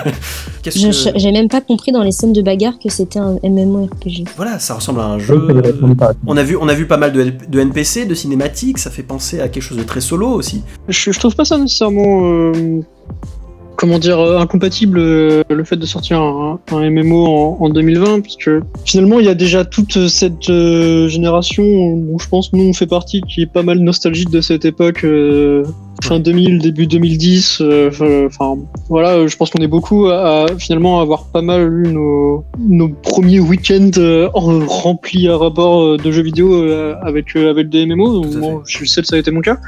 Speaker 1: [laughs] Qu'est-ce
Speaker 2: Je-
Speaker 1: que-
Speaker 2: J'ai même pas compris dans les scènes de bagarre que c'était un MMORPG.
Speaker 1: Voilà, ça ressemble à un jeu. On a vu, on a vu pas mal de, de NPC, de cinématiques. Ça fait penser à quelque chose de très solo aussi.
Speaker 4: Je, je trouve pas ça nécessairement, euh, comment dire, euh, incompatible euh, le fait de sortir un, un MMO en, en 2020, puisque finalement il y a déjà toute cette euh, génération dont je pense nous on fait partie, qui est pas mal nostalgique de cette époque. Fin 2000, début 2010, euh, enfin voilà, je pense qu'on est beaucoup à, à, finalement avoir pas mal eu nos, nos premiers week-ends euh, en- remplis à rapport de jeux vidéo euh, avec avec des MMO. Bon, je sais que ça a été mon cas.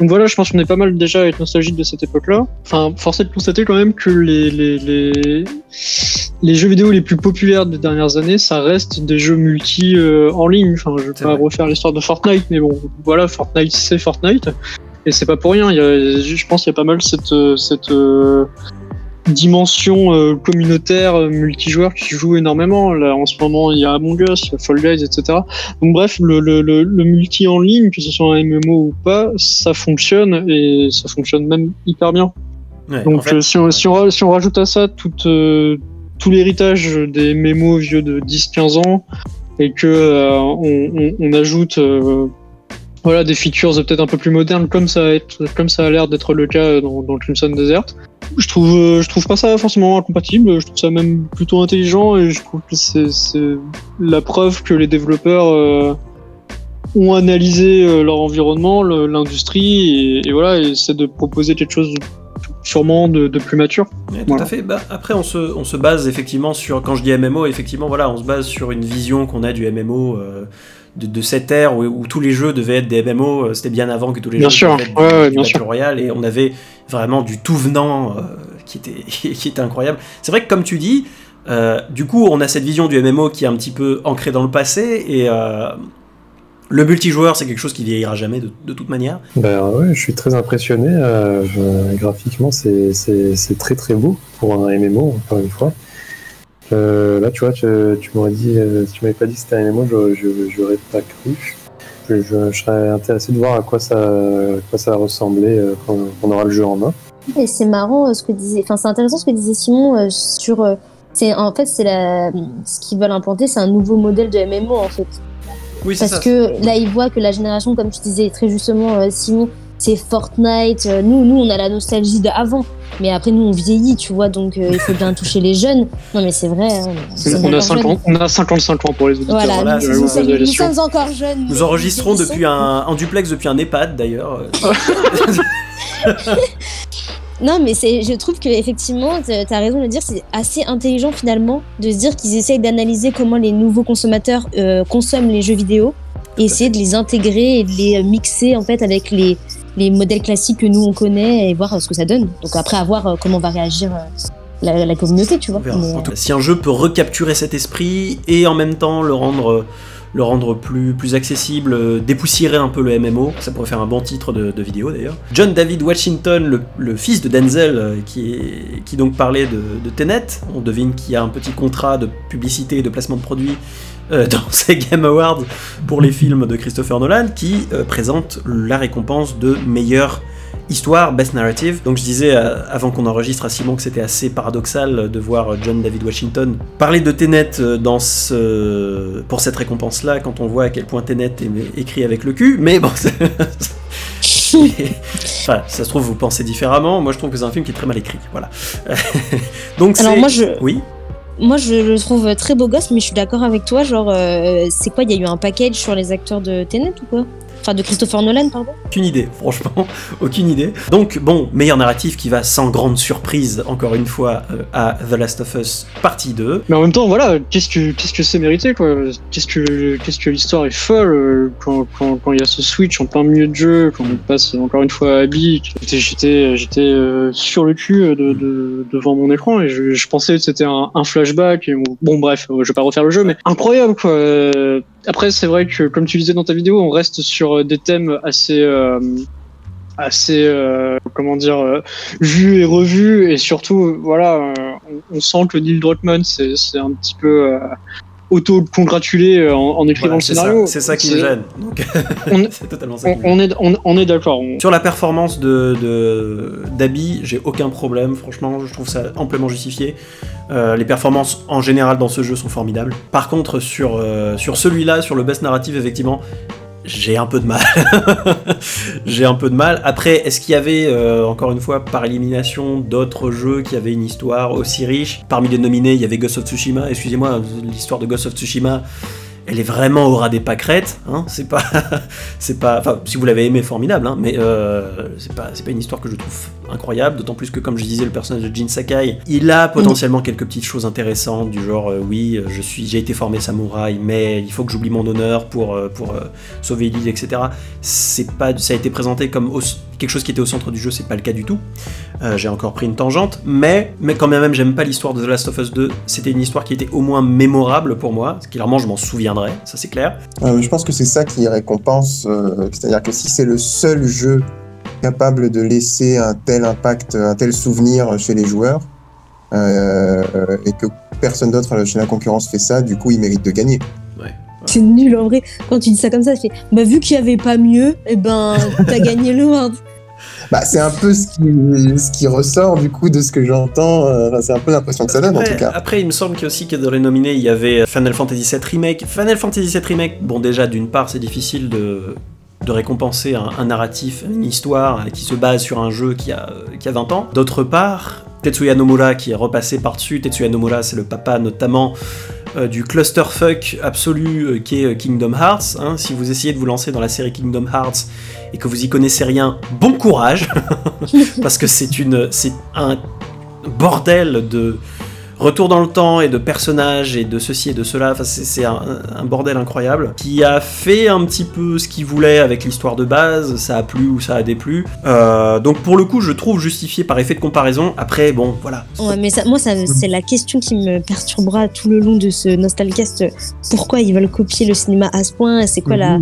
Speaker 4: Donc voilà, je pense qu'on est pas mal déjà à être nostalgique de cette époque-là. Enfin, force est de constater quand même que les, les, les, les jeux vidéo les plus populaires des dernières années, ça reste des jeux multi euh, en ligne. Enfin, je vais pas
Speaker 1: vrai.
Speaker 4: refaire l'histoire de Fortnite, mais bon, voilà, Fortnite, c'est Fortnite. Et c'est pas pour rien. Il y a, je pense qu'il y a pas mal cette, cette euh, dimension euh, communautaire, euh, multijoueur qui joue énormément. Là, en ce moment, il y a Among Us, il y a Fall Guys, etc. Donc bref, le, le, le, le multi en ligne, que ce soit un MMO ou pas, ça fonctionne et ça fonctionne même hyper bien.
Speaker 1: Ouais,
Speaker 4: Donc
Speaker 1: en fait,
Speaker 4: euh, si, on, si, on, si on rajoute à ça tout, euh, tout l'héritage des mémos vieux de 10-15 ans et que euh, on, on, on ajoute euh, voilà des features peut-être un peu plus modernes comme ça a, être, comme ça a l'air d'être le cas dans, dans Crimson Desert, je trouve euh, je trouve pas ça forcément incompatible, je trouve ça même plutôt intelligent et je trouve que c'est c'est la preuve que les développeurs euh, ont analysé euh, leur environnement, l'industrie et, et voilà et essaient de proposer quelque chose de- sûrement de, de plus mature.
Speaker 1: Ouais, tout
Speaker 4: Voilà.
Speaker 1: à fait. Bah, après, on se, on se base effectivement sur, quand je dis MMO, effectivement, voilà, on se base sur une vision qu'on a du MMO euh, de, de cette ère où, où tous les jeux devaient être des MMO. euh, C'était bien avant que tous les
Speaker 4: Bien
Speaker 1: jeux
Speaker 4: sûr,
Speaker 1: devaient être
Speaker 4: ouais,
Speaker 1: du,
Speaker 4: ouais, bien.
Speaker 1: Royale et on avait vraiment du tout venant euh, qui, était, [laughs] qui était incroyable. C'est vrai que, comme tu dis, euh, du coup, on a cette vision du MMO qui est un petit peu ancrée dans le passé et. euh, le multijoueur, c'est quelque chose qui vieillira jamais de, de toute manière.
Speaker 5: Ben ouais, je suis très impressionné. euh, je- graphiquement, c'est c'est- c'est très très beau pour un MMO, encore une fois. Euh, là, tu vois, tu, tu m'aurais dit, euh, si tu m'avais pas dit que c'était un MMO, j'aurais pas cru. Je, je- je serais intéressé de voir à quoi ça, à quoi ça ressemblait euh, quand on aura le jeu en main.
Speaker 2: Et c'est marrant euh, ce que disait, enfin c'est intéressant ce que disait Simon euh, sur, euh, c'est en fait c'est la, ce qu'ils veulent implanter, c'est un nouveau modèle de MMO en fait.
Speaker 1: Oui, c'est
Speaker 2: Parce
Speaker 1: ça.
Speaker 2: que là ils voient que la génération, comme tu disais très justement euh, Simon, c'est Fortnite. euh, nous, nous on a la nostalgie d'avant, mais après nous on vieillit, tu vois, donc euh, il faut bien toucher les jeunes. Non mais c'est vrai. hein,
Speaker 4: On a,
Speaker 2: encore jeunes.
Speaker 4: 50, on a 55 ans pour les auditeurs.
Speaker 2: Voilà,
Speaker 1: Voilà,
Speaker 2: nous,
Speaker 1: ça.
Speaker 2: sommes, nous
Speaker 4: Évaluation.
Speaker 2: sommes encore jeunes.
Speaker 1: Nous enregistrons depuis un, en duplex depuis un EHPAD d'ailleurs. [laughs]
Speaker 2: Non, mais c'est, je trouve que effectivement, tu as raison de le dire, c'est assez intelligent finalement de se dire qu'ils essayent d'analyser comment les nouveaux consommateurs euh, consomment les jeux vidéo et essayer de les intégrer et de les mixer en fait avec les, les modèles classiques que nous on connaît et voir ce que ça donne. Donc après, à voir euh, comment va réagir euh, la, la communauté, tu vois. Mais,
Speaker 1: si un jeu peut recapturer cet esprit et en même temps le rendre, le rendre plus, plus accessible, euh, dépoussiérer un peu le MMO, ça pourrait faire un bon titre de, vidéo d'ailleurs. John David Washington, le, fils de Denzel, euh, qui, donc parlait de, de Tenet, on devine qu'il y a un petit contrat de publicité et de placement de produits euh, [laughs] dans ces Game Awards pour les films de Christopher Nolan, qui présente la récompense de meilleure histoire, best narrative. Donc je disais euh, avant qu'on enregistre à Simon que c'était assez paradoxal de voir John David Washington parler de Tenet euh, dans ce... pour cette récompense-là quand on voit à quel point Tenet est écrit avec le cul, mais bon, [laughs] enfin, ça se trouve vous pensez différemment. Moi je trouve que c'est un film qui est très mal écrit, voilà. [laughs] Donc
Speaker 2: Alors
Speaker 1: c'est-
Speaker 2: moi je,
Speaker 1: oui.
Speaker 2: moi je le trouve très beau gosse, mais je suis d'accord avec toi. Genre, euh, c'est quoi Il y a eu un package sur les acteurs de Tenet ou quoi Enfin, de Christopher Nolan, pardon.
Speaker 1: Aucune idée, franchement, [laughs] aucune idée. Donc, bon, meilleur narratif qui va sans grande surprise, encore une fois, euh, à The Last of Us partie 2.
Speaker 4: Mais en même temps, voilà, qu'est-ce que qu'est-ce que c'est mérité quoi? Qu'est-ce que qu'est-ce que l'histoire est folle euh, quand quand quand il y a ce switch en plein milieu de jeu, quand on passe encore une fois à Abby. J'étais j'étais j'étais euh, sur le cul de, de- devant mon écran et je, je pensais que c'était un, un flashback. Et bon, bon, bref, je vais pas refaire le jeu, mais incroyable quoi. Après, c'est vrai que comme tu disais dans ta vidéo, on reste sur euh, des thèmes assez euh, assez euh, comment dire euh, vus et revus. Et surtout voilà euh, on, on sent que Neil Druckmann c'est un petit peu euh, auto congratulé en, en écrivant
Speaker 1: Voilà,
Speaker 4: le scénario
Speaker 1: c'est ça qui me gêne. Donc, [laughs]
Speaker 4: On-
Speaker 1: c'est totalement ça. qui
Speaker 4: on,
Speaker 1: me gêne.
Speaker 4: on est on, on est d'accord on-
Speaker 1: Sur la performance de de- d'Abby, j'ai aucun problème, franchement, je trouve ça amplement justifié. Euh, les performances en général dans ce jeu sont formidables. Par contre, sur, euh, sur celui-là, sur le best narrative, effectivement, j'ai un peu de mal. [laughs] j'ai un peu de mal. Après, est-ce qu'il y avait, euh, encore une fois, par élimination, d'autres jeux qui avaient une histoire aussi riche? Parmi les nominés, il y avait Ghost of Tsushima. Excusez-moi, l'histoire de Ghost of Tsushima, elle est vraiment au ras des pâquerettes. Hein c'est pas, [laughs] c'est pas. Enfin, si vous l'avez aimé, formidable. Hein, mais euh, c'est pas, pas une histoire que je trouve incroyable. D'autant plus que, comme je disais, le personnage de Jin Sakai, il a potentiellement quelques petites choses intéressantes du genre, euh, oui, je suis, j'ai été formé samouraï, mais il faut que j'oublie mon honneur pour euh, pour euh, sauver l'île, etc. C'est pas, ça a été présenté comme quelque chose qui était au centre du jeu. C'est pas le cas du tout. Euh, j'ai encore pris une tangente, mais, mais quand même, j'aime pas l'histoire de The Last of Us 2. C'était une histoire qui était au moins mémorable pour moi. Clairement, je m'en ça c'est clair.
Speaker 3: Euh, je pense que c'est ça qui récompense. euh, C'est-à-dire que si c'est le seul jeu capable de laisser un tel impact, un tel souvenir chez les joueurs, euh, et que personne d'autre chez la concurrence fait ça, du coup, il mérite de gagner.
Speaker 2: C'est nul en vrai. Quand tu dis ça comme ça, fais Bah, vu qu'il y avait pas mieux, eh ben, t'as gagné le [laughs] award.
Speaker 3: Bah, c'est un peu ce qui, ce qui ressort du coup de ce que j'entends. euh, enfin, c'est un peu l'impression que ça donne en tout cas.
Speaker 1: après, il me semble que aussi que dans les nominés, il y avait Final Fantasy VII Remake. Final Fantasy VII Remake, bon, déjà, d'une part, c'est difficile de, de récompenser un, un narratif, une histoire euh, qui se base sur un jeu qui a, euh, qui a 20 ans. D'autre part, Tetsuya Nomura qui est repassé par-dessus. Tetsuya Nomura, c'est le papa notamment euh, du clusterfuck absolu euh, qui euh, Kingdom Hearts. hein. Si vous essayez de vous lancer dans la série Kingdom Hearts et que vous y connaissez rien, bon courage [laughs] parce que c'est une c'est un bordel de retour dans le temps et de personnages et de ceci et de cela. Enfin, c'est un, un bordel incroyable qui a fait un petit peu ce qu'il voulait avec l'histoire de base. Ça a plu ou ça a déplu. Euh, donc pour le coup, je trouve justifié par effet de comparaison. Après, bon, voilà.
Speaker 2: Ouais, mais ça, moi, ça, c'est la question qui me perturbera tout le long de ce Nostalcast. Pourquoi ils veulent copier le cinéma à ce point? C'est quoi la.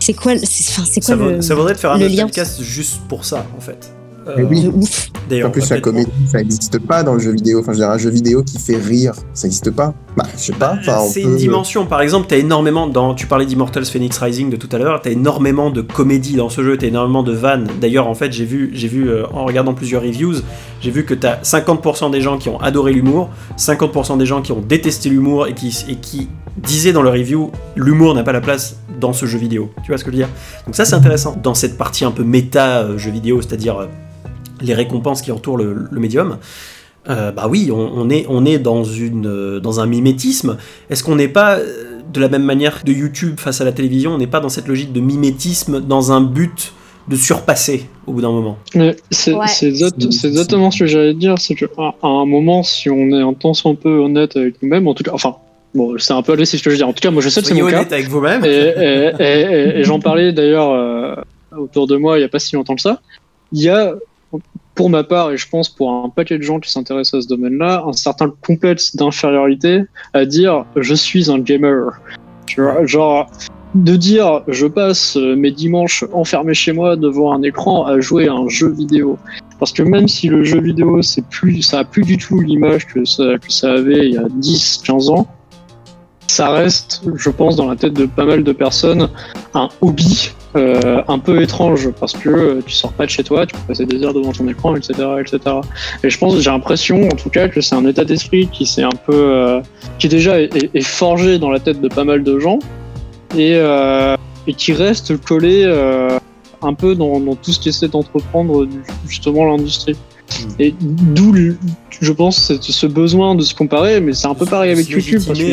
Speaker 2: C'est quoi, c'est, enfin, c'est quoi
Speaker 1: Ça, vaut-
Speaker 2: le.
Speaker 1: ça vaudrait de faire un podcast juste pour ça, en fait. Euh,
Speaker 3: Mais oui.
Speaker 2: ouf.
Speaker 1: D'ailleurs,
Speaker 3: En plus, la comédie, ça n'existe pas dans le jeu vidéo. Enfin, je veux dire, un jeu vidéo qui fait rire, ça n'existe pas. Bah, je sais pas. Enfin,
Speaker 1: c'est
Speaker 3: peut-
Speaker 1: une dimension. Par exemple, t'as énormément dans. Tu parlais d'Immortals Phoenix Rising de tout à l'heure. T'as énormément de comédie dans ce jeu. T'as énormément de vannes. D'ailleurs, en fait, j'ai vu, j'ai vu euh, en regardant plusieurs reviews, j'ai vu que t'as 50% des gens qui ont adoré l'humour, 50% des gens qui ont détesté l'humour et qui et qui disaient dans leur review l'humour n'a pas la place dans ce jeu vidéo. Tu vois ce que je veux dire? Donc ça, c'est intéressant. Dans cette partie un peu méta euh, jeu vidéo, c'est-à-dire euh, les récompenses qui entourent le, le médium. Euh, bah oui, on, on est, on est dans, une, euh, dans un mimétisme. Est-ce qu'on n'est pas, euh, de la même manière que de YouTube face à la télévision, on n'est pas dans cette logique de mimétisme dans un but de surpasser au bout d'un moment?
Speaker 4: C'est
Speaker 2: Ouais.
Speaker 4: exactement ce que j'allais dire, c'est qu'à à un moment, si on est un temps un peu honnête avec nous-mêmes, en tout cas, enfin, bon, c'est un peu agressif ce que je veux dire. En tout cas, moi, je sais que c'est mon cas.
Speaker 1: honnête avec vous-même.
Speaker 4: Et, et- et- et- et j'en parlais d'ailleurs euh, autour de moi il n'y a pas si longtemps que ça. Il y a, pour ma part, et je pense pour un paquet de gens qui s'intéressent à ce domaine-là, un certain complexe d'infériorité à dire je suis un gamer. Genre de dire je passe euh, mes dimanches enfermé chez moi devant un écran à jouer à un jeu vidéo. Parce que même si le jeu vidéo c'est plus, ça a plus du tout l'image que ça, que ça avait il y a 10, 15 ans, ça reste, je pense, dans la tête de pas mal de personnes, un hobby euh, un peu étrange parce que euh, tu sors pas de chez toi, tu peux passer des heures devant ton écran, etc., etc. Et je pense, j'ai l'impression, en tout cas, que c'est un état d'esprit qui s'est un peu, euh, qui déjà est, forgé dans la tête de pas mal de gens et, euh, et qui reste collé euh, un peu dans, dans tout ce qu'essaie d'entreprendre justement l'industrie. Et d'où, je pense, ce besoin de se comparer, mais c'est un peu pareil avec YouTube. Parce que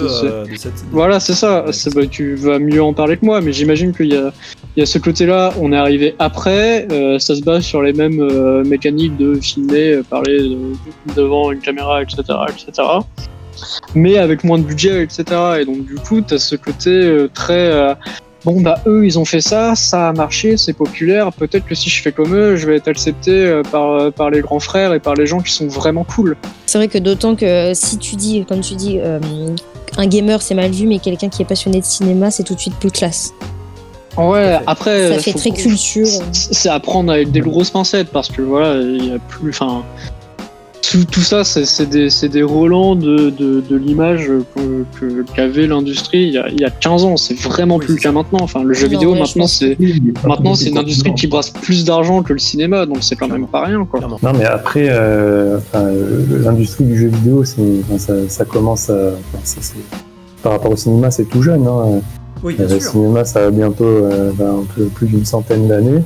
Speaker 1: peu, euh, cette-
Speaker 4: voilà, c'est ça. Bah, tu vas mieux en parler que moi, mais j'imagine qu'il y a, il y a ce côté-là. On est arrivé après. euh, ça se base sur les mêmes euh, mécaniques de filmer, parler de- devant une caméra, etc., etc. Mais avec moins de budget, etc. Et donc du coup, tu as ce côté très bon bah eux ils ont fait ça, ça a marché, c'est populaire. Peut-être que si je fais comme eux, je vais être accepté euh, par euh, par les grands frères et par les gens qui sont vraiment cool.
Speaker 2: C'est vrai que d'autant que si tu dis, comme tu dis, euh, un gamer c'est mal vu, mais quelqu'un qui est passionné de cinéma c'est tout de suite plus classe.
Speaker 4: Ouais. Après,
Speaker 2: Ça fait très culture.
Speaker 4: c'est c'est à prendre avec des grosses pincettes parce que voilà, il y a plus. Enfin, tout, tout ça, c'est des, des relents de, de, de l'image que- qu'avait l'industrie il, y a- il y a 15 ans. C'est vraiment plus le cas maintenant. Enfin, le jeu
Speaker 2: Non,
Speaker 4: vidéo
Speaker 2: ouais,
Speaker 4: maintenant, c'est maintenant c'est une industrie qui brasse plus d'argent que le cinéma, donc c'est quand même pas rien quoi.
Speaker 5: Non, mais après, euh, enfin, euh, l'industrie du jeu vidéo, enfin, ça, ça commence à. enfin, par rapport au cinéma, c'est tout jeune. Hein.
Speaker 1: Oui, bien
Speaker 5: Euh, le
Speaker 1: sûr.
Speaker 5: cinéma, ça a bientôt euh, un peu plus d'une centaine d'années.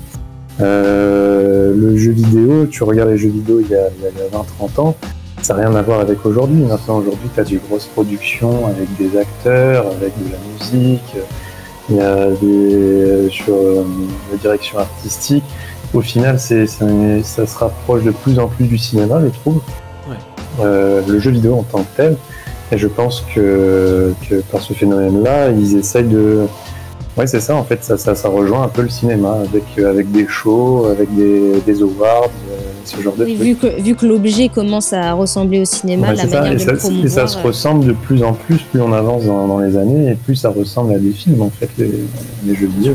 Speaker 5: Euh, le jeu vidéo, tu regardes les jeux vidéo il y a, a- il y a 20-30 ans, ça n'a rien à voir avec aujourd'hui. Maintenant, aujourd'hui, tu as des grosses productions avec des acteurs, avec de la musique, il y a des. sur euh, la direction artistique. Au final, c'est, ça se rapproche de plus en plus du cinéma, je trouve.
Speaker 1: Ouais.
Speaker 5: Euh, le jeu vidéo en tant que tel. Et je pense que, que par ce phénomène-là, ils essayent de. Ouais, c'est ça, en fait, ça, ça, ça rejoint un peu le cinéma, avec, euh, avec des shows, avec des, des awards, euh, ce genre de
Speaker 2: Oui,
Speaker 5: trucs.
Speaker 2: vu que, vu que l'objet commence à ressembler au cinéma,
Speaker 5: Ouais,
Speaker 2: la
Speaker 5: ça,
Speaker 2: manière
Speaker 5: et
Speaker 2: de
Speaker 5: ça,
Speaker 2: le promouvoir.
Speaker 5: et ça se
Speaker 2: euh,
Speaker 5: ressemble de plus en plus, plus on avance dans, dans les années, et plus ça ressemble à des films, en fait, les, les jeux vidéo.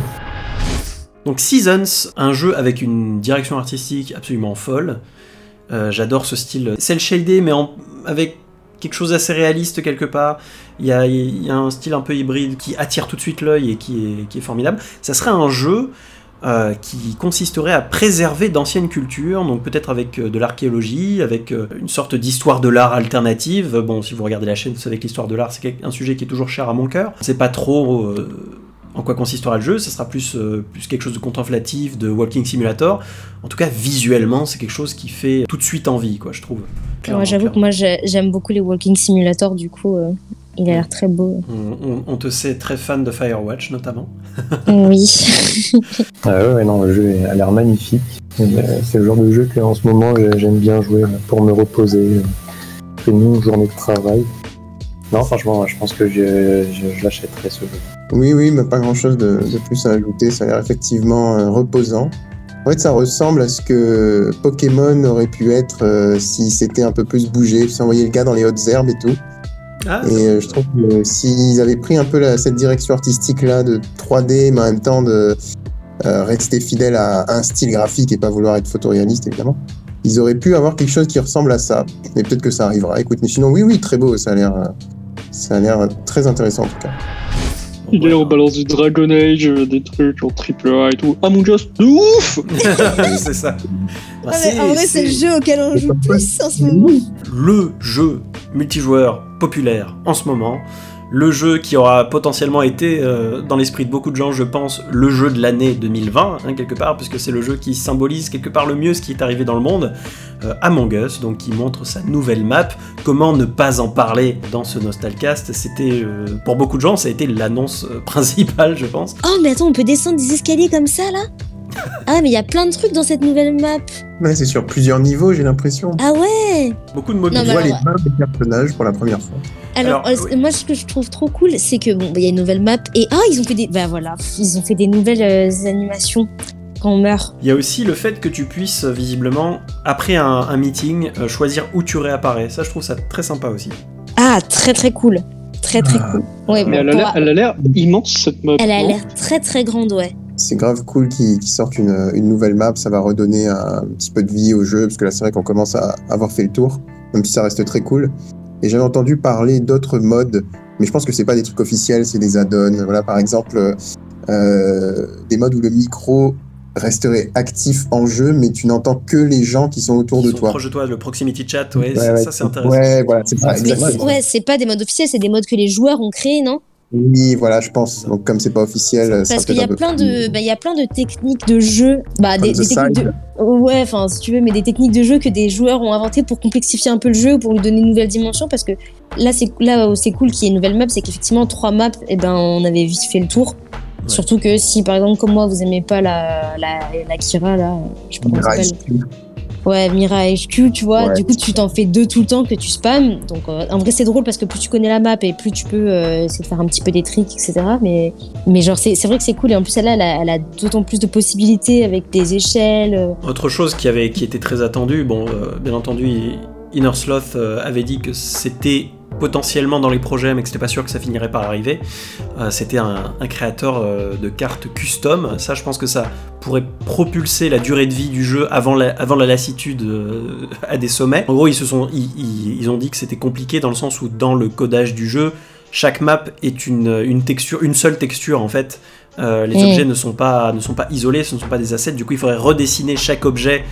Speaker 1: Donc Seasons, un jeu avec une direction artistique absolument folle. Euh, J'adore ce style cel shaded, mais en- avec quelque chose d'assez réaliste quelque part. Il y, a, il y a un style un peu hybride qui attire tout de suite l'œil et qui est, qui est formidable. Ça serait un jeu euh, qui consisterait à préserver d'anciennes cultures, donc peut-être avec euh, de l'archéologie, avec euh, une sorte d'histoire de l'art alternative. Bon, si vous regardez la chaîne, vous savez que l'histoire de l'art, c'est un sujet qui est toujours cher à mon cœur. C'est pas trop en quoi consistera le jeu, ça sera plus, euh, plus quelque chose de contemplatif, de walking simulator. En tout cas, visuellement, c'est quelque chose qui fait tout de suite envie, quoi, je trouve.
Speaker 2: J'avoue que moi j'ai- j'aime beaucoup les walking simulators, du coup euh, il a l'air très beau.
Speaker 1: On, on- on te sait très fan de Firewatch, notamment. [laughs]
Speaker 2: oui. [laughs]
Speaker 5: Ah ouais, ouais, non, le jeu a l'air magnifique. Euh, C'est le genre de jeu que en ce moment j'ai- j'aime bien jouer pour me reposer après une longue journée de travail. Non, franchement, je pense que je, je, je l'achèterai ce jeu.
Speaker 3: Oui, oui, mais pas grand chose de, de plus à ajouter. Ça a l'air effectivement euh, reposant. En fait, ça ressemble à ce que Pokémon aurait pu être euh, si c'était un peu plus bougé, si on voyait le gars dans les hautes herbes et tout.
Speaker 1: Ah,
Speaker 3: Et euh, je trouve que euh, s'ils avaient pris un peu la- cette direction artistique-là de 3D, mais en même temps de euh, rester fidèle à un style graphique et pas vouloir être photoréaliste, évidemment, ils auraient pu avoir quelque chose qui ressemble à ça. Et peut-être que ça arrivera. Écoute, mais sinon, oui, oui, très beau. Ça a l'air, euh, ça a l'air très intéressant en tout cas.
Speaker 4: Il est en balance du Dragon Age, des trucs en triple A et tout. Among Us, de ouf [laughs]
Speaker 1: c'est ça. Bah,
Speaker 2: en vrai, c'est le jeu auquel on joue plus en ce moment.
Speaker 1: le jeu multijoueur populaire en ce moment. Le jeu qui aura potentiellement été, euh, dans l'esprit de beaucoup de gens, je pense, le jeu de l'année 2020, hein, quelque part, puisque c'est le jeu qui symbolise quelque part le mieux ce qui est arrivé dans le monde. Euh, Among Us, donc qui montre sa nouvelle map. Comment ne pas en parler dans ce Nostalcast? C'était, euh, pour beaucoup de gens, ça a été l'annonce [laughs] principale, je pense.
Speaker 2: Oh, mais attends, on peut descendre des escaliers comme ça là? Ah, mais il y a plein de trucs dans cette nouvelle map.
Speaker 3: Ouais, c'est sur plusieurs niveaux, j'ai l'impression.
Speaker 2: Ah ouais
Speaker 1: Beaucoup de mobiles.
Speaker 3: On voit les mains des personnages pour la première fois.
Speaker 2: Alors,
Speaker 1: Alors,
Speaker 2: euh, moi, ce que je trouve trop cool, c'est que bon, bah, il y a une nouvelle map et ah, ils ont fait des, bah voilà, ils ont fait des nouvelles euh, animations quand on meurt.
Speaker 1: Il y a aussi le fait que tu puisses visiblement, après un, un meeting, euh, choisir où tu réapparais. Ça, je trouve ça très sympa aussi.
Speaker 2: Ah, très très cool, très très
Speaker 3: Ah.
Speaker 2: cool. Ouais, bon,
Speaker 4: elle a l'air- elle a l'air immense cette map.
Speaker 2: elle a l'air très très grande, ouais.
Speaker 3: C'est grave cool qu'ils sortent une, une nouvelle map, ça va redonner un petit peu de vie au jeu, parce que là c'est vrai qu'on commence à avoir fait le tour, même si ça reste très cool. Et j'avais entendu parler d'autres modes, mais je pense que c'est pas des trucs officiels, c'est des add-ons. Voilà, par exemple, euh, des modes où le micro resterait actif en jeu, mais tu n'entends que les gens qui sont autour de
Speaker 1: sont
Speaker 3: toi.
Speaker 1: proches de toi, le proximity chat, ouais,
Speaker 3: Ouais,
Speaker 1: ça,
Speaker 3: ouais,
Speaker 1: ça, c'est intéressant.
Speaker 3: Ouais, voilà, c'est
Speaker 2: ouais, c'est pas des modes officiels, c'est des modes que les joueurs ont créés, non?
Speaker 3: Oui, voilà, je pense. Donc comme c'est pas officiel, sera
Speaker 2: Parce qu'il y a plein de, bah, il y a plein de techniques de jeu, bah des, techniques de, ouais, enfin si tu veux, mais des techniques de jeu que des joueurs ont inventées pour complexifier un peu le jeu, pour lui donner une nouvelle dimension, parce que là c'est là où c'est cool qu'il y ait une nouvelle map, c'est qu'effectivement trois maps, et ben on avait vite fait le tour.
Speaker 1: Ouais.
Speaker 2: Surtout que si par exemple comme moi vous aimez pas la la, la Kira là, je sais pas comment s'appelle. Ouais, Mira HQ, tu vois,
Speaker 3: Ouais.
Speaker 2: du coup tu t'en fais deux tout le temps que tu spams. Donc euh, en vrai c'est drôle parce que plus tu connais la map et plus tu peux euh, essayer de faire un petit peu des tricks, etc. Mais, mais genre c'est c'est vrai que c'est cool et en plus celle-là elle a, elle a d'autant plus de possibilités avec des échelles. euh.
Speaker 1: Autre chose qui, avait, qui était très attendue, bon, euh, bien entendu, Inner Sloth avait dit que c'était potentiellement dans les projets, mais que c'était pas sûr que ça finirait par arriver. Euh, c'était un, un créateur euh, de cartes custom. Ça, je pense que ça pourrait propulser la durée de vie du jeu avant la, avant la lassitude euh, [laughs] à des sommets. En gros, ils, se sont, ils, ils- ils ont dit que c'était compliqué dans le sens où dans le codage du jeu, chaque map est une, une texture, une seule texture en fait. Les
Speaker 2: Mm.
Speaker 1: objets ne sont, pas, ne sont pas isolés, ce ne sont pas des assets. Du coup, il faudrait redessiner chaque objet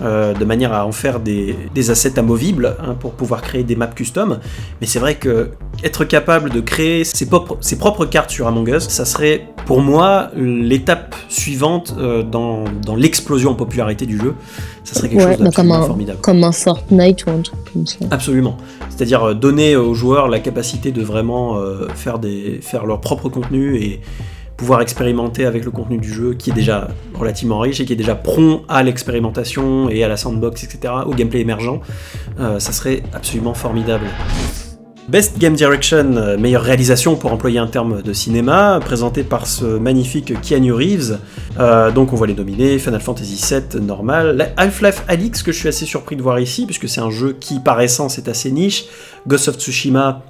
Speaker 1: euh, de manière à en faire des, des assets amovibles hein, pour pouvoir créer des maps custom. Mais c'est vrai que être capable de créer ses propres, ses propres cartes sur Among Us, ça serait pour moi l'étape suivante euh, dans, dans l'explosion en popularité du jeu. Ça serait quelque
Speaker 2: Ouais,
Speaker 1: chose
Speaker 2: bah, comme
Speaker 1: d'absolument
Speaker 2: un-
Speaker 1: formidable.
Speaker 2: Comme un Fortnite ou un truc comme ça.
Speaker 1: Absolument. C'est-à-dire euh, donner aux joueurs la capacité de vraiment euh, faire, des, faire leur propre contenu et expérimenter avec le contenu du jeu qui est déjà relativement riche et qui est déjà prompt à l'expérimentation et à la sandbox, etc., au gameplay émergent. Euh, ça serait absolument formidable. Best Game Direction, euh, meilleure réalisation pour employer un terme de cinéma, présenté par ce magnifique Keanu Reeves. Euh, donc on voit les nominés, Final Fantasy VII, normal. Half-Life Alix, que je suis assez surpris de voir ici, puisque c'est un jeu qui par essence est assez niche. Ghost of Tsushima,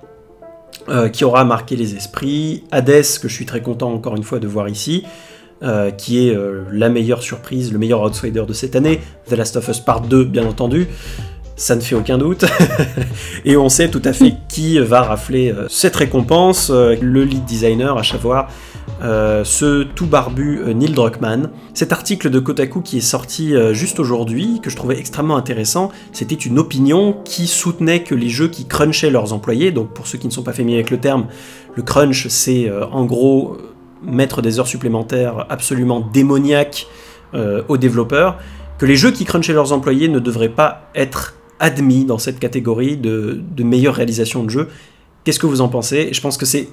Speaker 1: euh, qui aura marqué les esprits. Hades, que je suis très content encore une fois de voir ici. euh, qui est euh, la meilleure surprise, le meilleur outsider de cette année. The Last of Us Part 2, bien entendu. Ça ne fait aucun doute. [laughs] Et on sait tout à fait [laughs] qui va rafler cette récompense. le lead designer, à savoir euh, ce tout barbu euh, Neil Druckmann. Cet article de Kotaku qui est sorti euh, juste aujourd'hui, que je trouvais extrêmement intéressant, c'était une opinion qui soutenait que les jeux qui crunchaient leurs employés, donc pour ceux qui ne sont pas familiers avec le terme, le crunch c'est en gros mettre des heures supplémentaires absolument démoniaques aux développeurs, que les jeux qui crunchaient leurs employés ne devraient pas être admis dans cette catégorie de, de meilleure réalisation de jeu. Qu'est-ce que vous en pensez? Je pense que c'est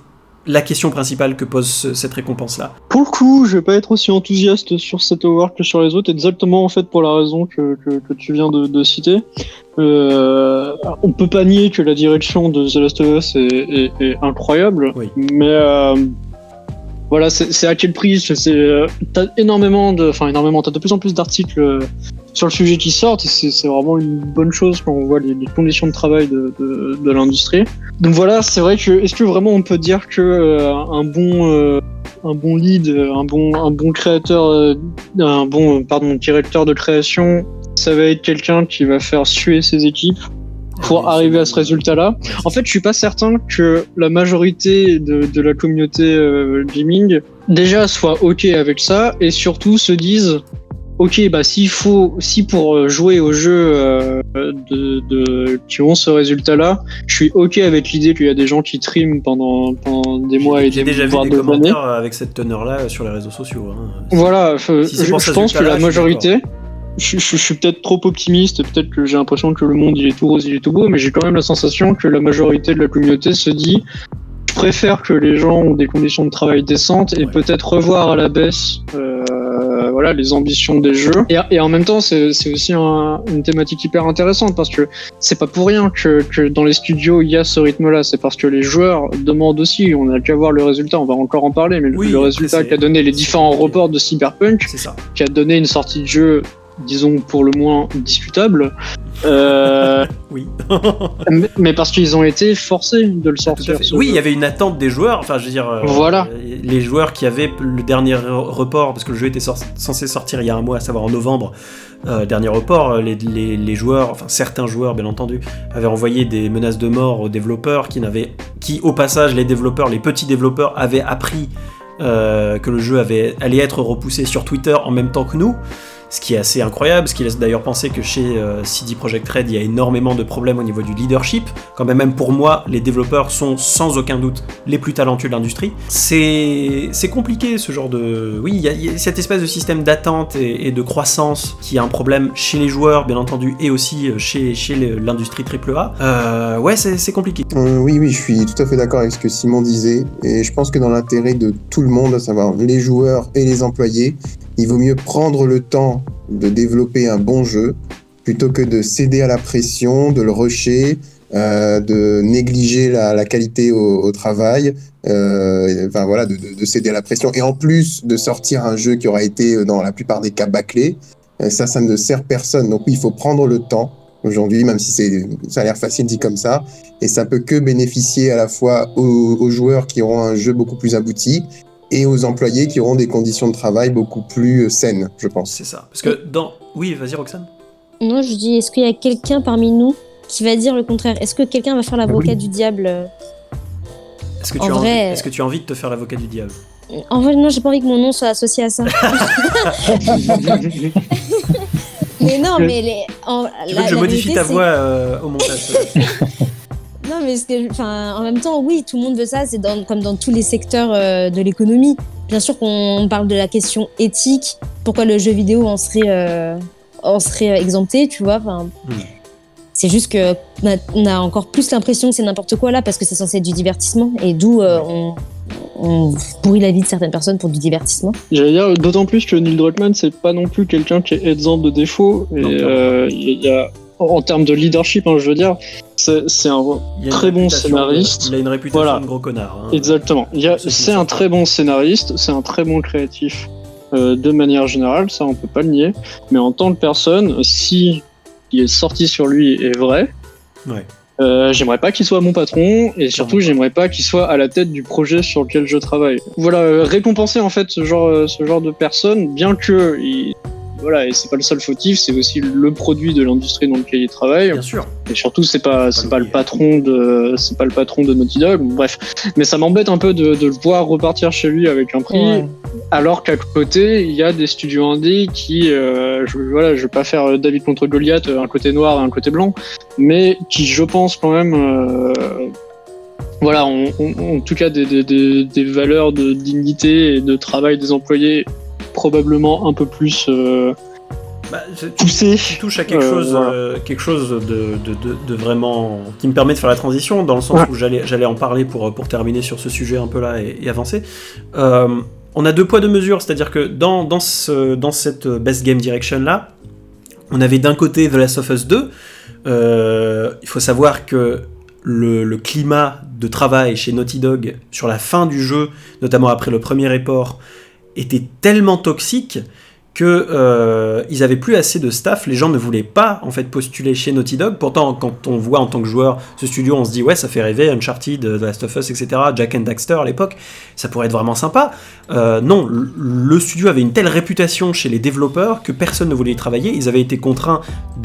Speaker 1: la question principale que pose ce- cette récompense-là.
Speaker 4: Pour le coup, je vais pas être aussi enthousiaste sur cet award que sur les autres, exactement en fait pour la raison que, que, que tu viens de, de citer. Euh, on peut pas nier que la direction de The Last of Us est, est- est incroyable,
Speaker 1: Oui.
Speaker 4: mais euh, voilà, c'est à quel prix? Euh, t'as énormément de, enfin énormément, t'as de plus en plus d'articles sur le sujet qui sortent. C'est vraiment une bonne chose quand on voit les, les conditions de travail de, de, de l'industrie. Donc voilà, c'est vrai que est-ce que vraiment on peut dire que euh, un bon euh, un bon lead, un bon, un bon créateur, euh, un bon, pardon, directeur de création, ça va être quelqu'un qui va faire suer ses équipes pour arriver à ce résultat-là?
Speaker 1: Ouais,
Speaker 4: En fait, je suis pas certain que la majorité de, de la communauté gaming déjà soit ok avec ça et surtout se disent ok bah s'il faut si pour euh, jouer au jeu euh, de, de qui ont ce résultat-là, je suis ok avec l'idée qu'il y a des gens qui triment pendant pendant des mois et
Speaker 1: J'ai
Speaker 4: des
Speaker 1: déjà vu des
Speaker 4: années.
Speaker 1: commentaires avec cette teneur-là sur les réseaux sociaux. hein.
Speaker 4: Voilà, euh,
Speaker 1: Si
Speaker 4: je, pense que la majorité, je, je- je suis peut-être trop optimiste, peut-être que j'ai l'impression que le monde il est tout rose, il est tout beau, mais j'ai quand même la sensation que la majorité de la communauté se dit je préfère que les gens ont des conditions de travail décentes et peut-être revoir à la baisse euh, voilà, les ambitions des jeux. Et, et en même temps, c'est aussi un- une thématique hyper intéressante parce que c'est pas pour rien que, que dans les studios il y a ce rythme-là. C'est parce que les joueurs demandent aussi. On a qu'à voir le résultat. On va encore en parler, mais le-
Speaker 1: Oui,
Speaker 4: le résultat qu'a donné les différents reports de Cyberpunk, qui a donné une sortie de jeu, disons pour le moins discutable. Euh, [laughs]
Speaker 1: Oui. [laughs]
Speaker 4: mais- mais parce qu'ils ont été forcés de le sortir.
Speaker 1: Oui, il y avait une attente des joueurs. Enfin, je veux dire, euh,
Speaker 4: Voilà.
Speaker 1: euh, les joueurs qui avaient le dernier re- report, parce que le jeu était censé sortir il y a un mois, à savoir en novembre. euh, dernier report, les, les- les joueurs, enfin certains joueurs, bien entendu, avaient envoyé des menaces de mort aux développeurs, qui n'avaient, qui au passage, les développeurs, les petits développeurs, avaient appris que le jeu avait, allait être repoussé sur Twitter en même temps que nous. Ce qui est assez incroyable, ce qui laisse d'ailleurs penser que chez euh, CD Projekt Red, il y a énormément de problèmes au niveau du leadership. Quand même, même pour moi, les développeurs sont sans aucun doute les plus talentueux de l'industrie. C'est compliqué ce genre de... Oui, il y, a- cette espèce de système d'attente et, de croissance qui est un problème chez les joueurs, bien entendu, et aussi euh, chez, chez l'industrie AAA. Euh, ouais, c'est compliqué.
Speaker 3: Oui, oui, je suis tout à fait d'accord avec ce que Simon disait. Et je pense que dans l'intérêt de tout le monde, à savoir les joueurs et les employés, il vaut mieux prendre le temps de développer un bon jeu plutôt que de céder à la pression, de le rusher, euh, de négliger la, qualité au, travail, euh, de, de- de céder à la pression. Et en plus de sortir un jeu qui aura été euh, dans la plupart des cas bâclé, ça, ça ne sert personne. Donc il faut prendre le temps aujourd'hui, même si c'est, ça a l'air facile dit comme ça, et ça peut que bénéficier à la fois aux joueurs qui auront un jeu beaucoup plus abouti et aux employés qui auront des conditions de travail beaucoup plus euh, saines, je pense.
Speaker 1: C'est ça. Parce que dans... Oui, vas-y Roxane.
Speaker 2: Non, je dis, est-ce qu'il y a quelqu'un parmi nous qui va dire le contraire? Est-ce que quelqu'un va faire l'avocat
Speaker 3: Oui.
Speaker 2: du diable euh
Speaker 1: Est-ce que,
Speaker 2: En
Speaker 1: tu as
Speaker 2: vrai,
Speaker 1: envie...
Speaker 2: euh,
Speaker 1: Est-ce que tu as envie de te faire l'avocat du diable?
Speaker 2: En vrai, non, j'ai pas envie que mon nom soit associé à ça. [laughs] [laughs] mais non, mais les. En,
Speaker 1: Tu veux
Speaker 2: la-
Speaker 1: que je modifie
Speaker 2: vérité,
Speaker 1: ta voix euh, au montage [laughs]
Speaker 2: Non, mais ce que, enfin, en même temps, oui, tout le monde veut ça. C'est dans- comme dans tous les secteurs euh, de l'économie. Bien sûr qu'on parle de la question éthique. Pourquoi le jeu vidéo en serait, euh, en serait exempté, tu vois enfin,
Speaker 1: Hmm.
Speaker 2: C'est juste que on a, encore plus l'impression que c'est n'importe quoi là parce que c'est censé être du divertissement et d'où euh, on, on pourrit la vie de certaines personnes pour du divertissement.
Speaker 4: J'allais dire, d'autant plus que Neil Druckmann, c'est pas non plus quelqu'un qui est exempt de défauts. Et euh, il y a, en termes de leadership, hein, je veux dire, c'est un.
Speaker 1: Il
Speaker 4: Très bon scénariste.
Speaker 1: de- Il a une réputation
Speaker 4: Voilà.
Speaker 1: de gros connard. hein.
Speaker 4: Exactement. Il C'est un très bon scénariste, c'est un très bon créatif euh, de manière générale, ça on peut pas le nier. Mais en tant que personne, si ce qui est sorti sur lui est vrai,
Speaker 1: Ouais.
Speaker 4: euh, j'aimerais pas qu'il soit mon patron et surtout j'aimerais pas qu'il soit à la tête du projet sur lequel je travaille. Voilà, euh, récompenser en fait ce genre, ce genre de personne, bien que il- voilà, et c'est pas le seul fautif, c'est aussi le produit de l'industrie dans lequel il travaille.
Speaker 1: Bien sûr.
Speaker 4: Et surtout, c'est pas, c'est pas le patron de, c'est pas le patron de Naughty Dog. Bref, mais ça m'embête un peu de, de le voir repartir chez lui avec un prix,
Speaker 2: Ouais.
Speaker 4: alors qu'à côté, il y a des studios indés qui, euh, je, voilà, je vais pas faire David contre Goliath, un côté noir et un côté blanc, mais qui, je pense quand même, euh, voilà, en tout cas des, des, des, des valeurs de dignité et de travail des employés probablement un peu plus euh,
Speaker 1: Bah, c'est- tu, tu touches à quelque
Speaker 4: Euh,
Speaker 1: chose,
Speaker 4: voilà.
Speaker 1: euh, quelque chose de, de, de- de vraiment qui me permet de faire la transition dans le sens
Speaker 4: Ouais.
Speaker 1: où j'allais j'allais en parler pour pour terminer sur ce sujet un peu là et, et avancer. Euh, on a deux poids deux mesures, c'est-à-dire que dans dans ce dans cette best game direction là, on avait d'un côté The Last of Us 2. Euh, il faut savoir que le, le climat de travail chez Naughty Dog sur la fin du jeu, notamment après le premier report, était tellement toxique que euh, ils avaient plus assez de staff, les gens ne voulaient pas en fait postuler chez Naughty Dog. Pourtant, quand on voit en tant que joueur ce studio, on se dit ouais, ça fait rêver, Uncharted, The Last of Us, etc. Jack and Daxter à l'époque, ça pourrait être vraiment sympa. Euh, non, le- studio avait une telle réputation chez les développeurs que personne ne voulait y travailler. Ils avaient été contraints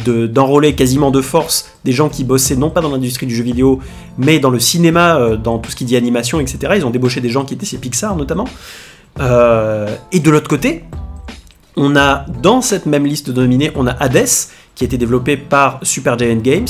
Speaker 1: de- d'enrôler quasiment de force des gens qui bossaient non pas dans l'industrie du jeu vidéo, mais dans le cinéma, euh, dans tout ce qui dit animation, etc. Ils ont débauché des gens qui étaient chez Pixar notamment. Euh, et de l'autre côté, on a dans cette même liste de nominés, on a Hades, qui a été développé par Supergiant Games.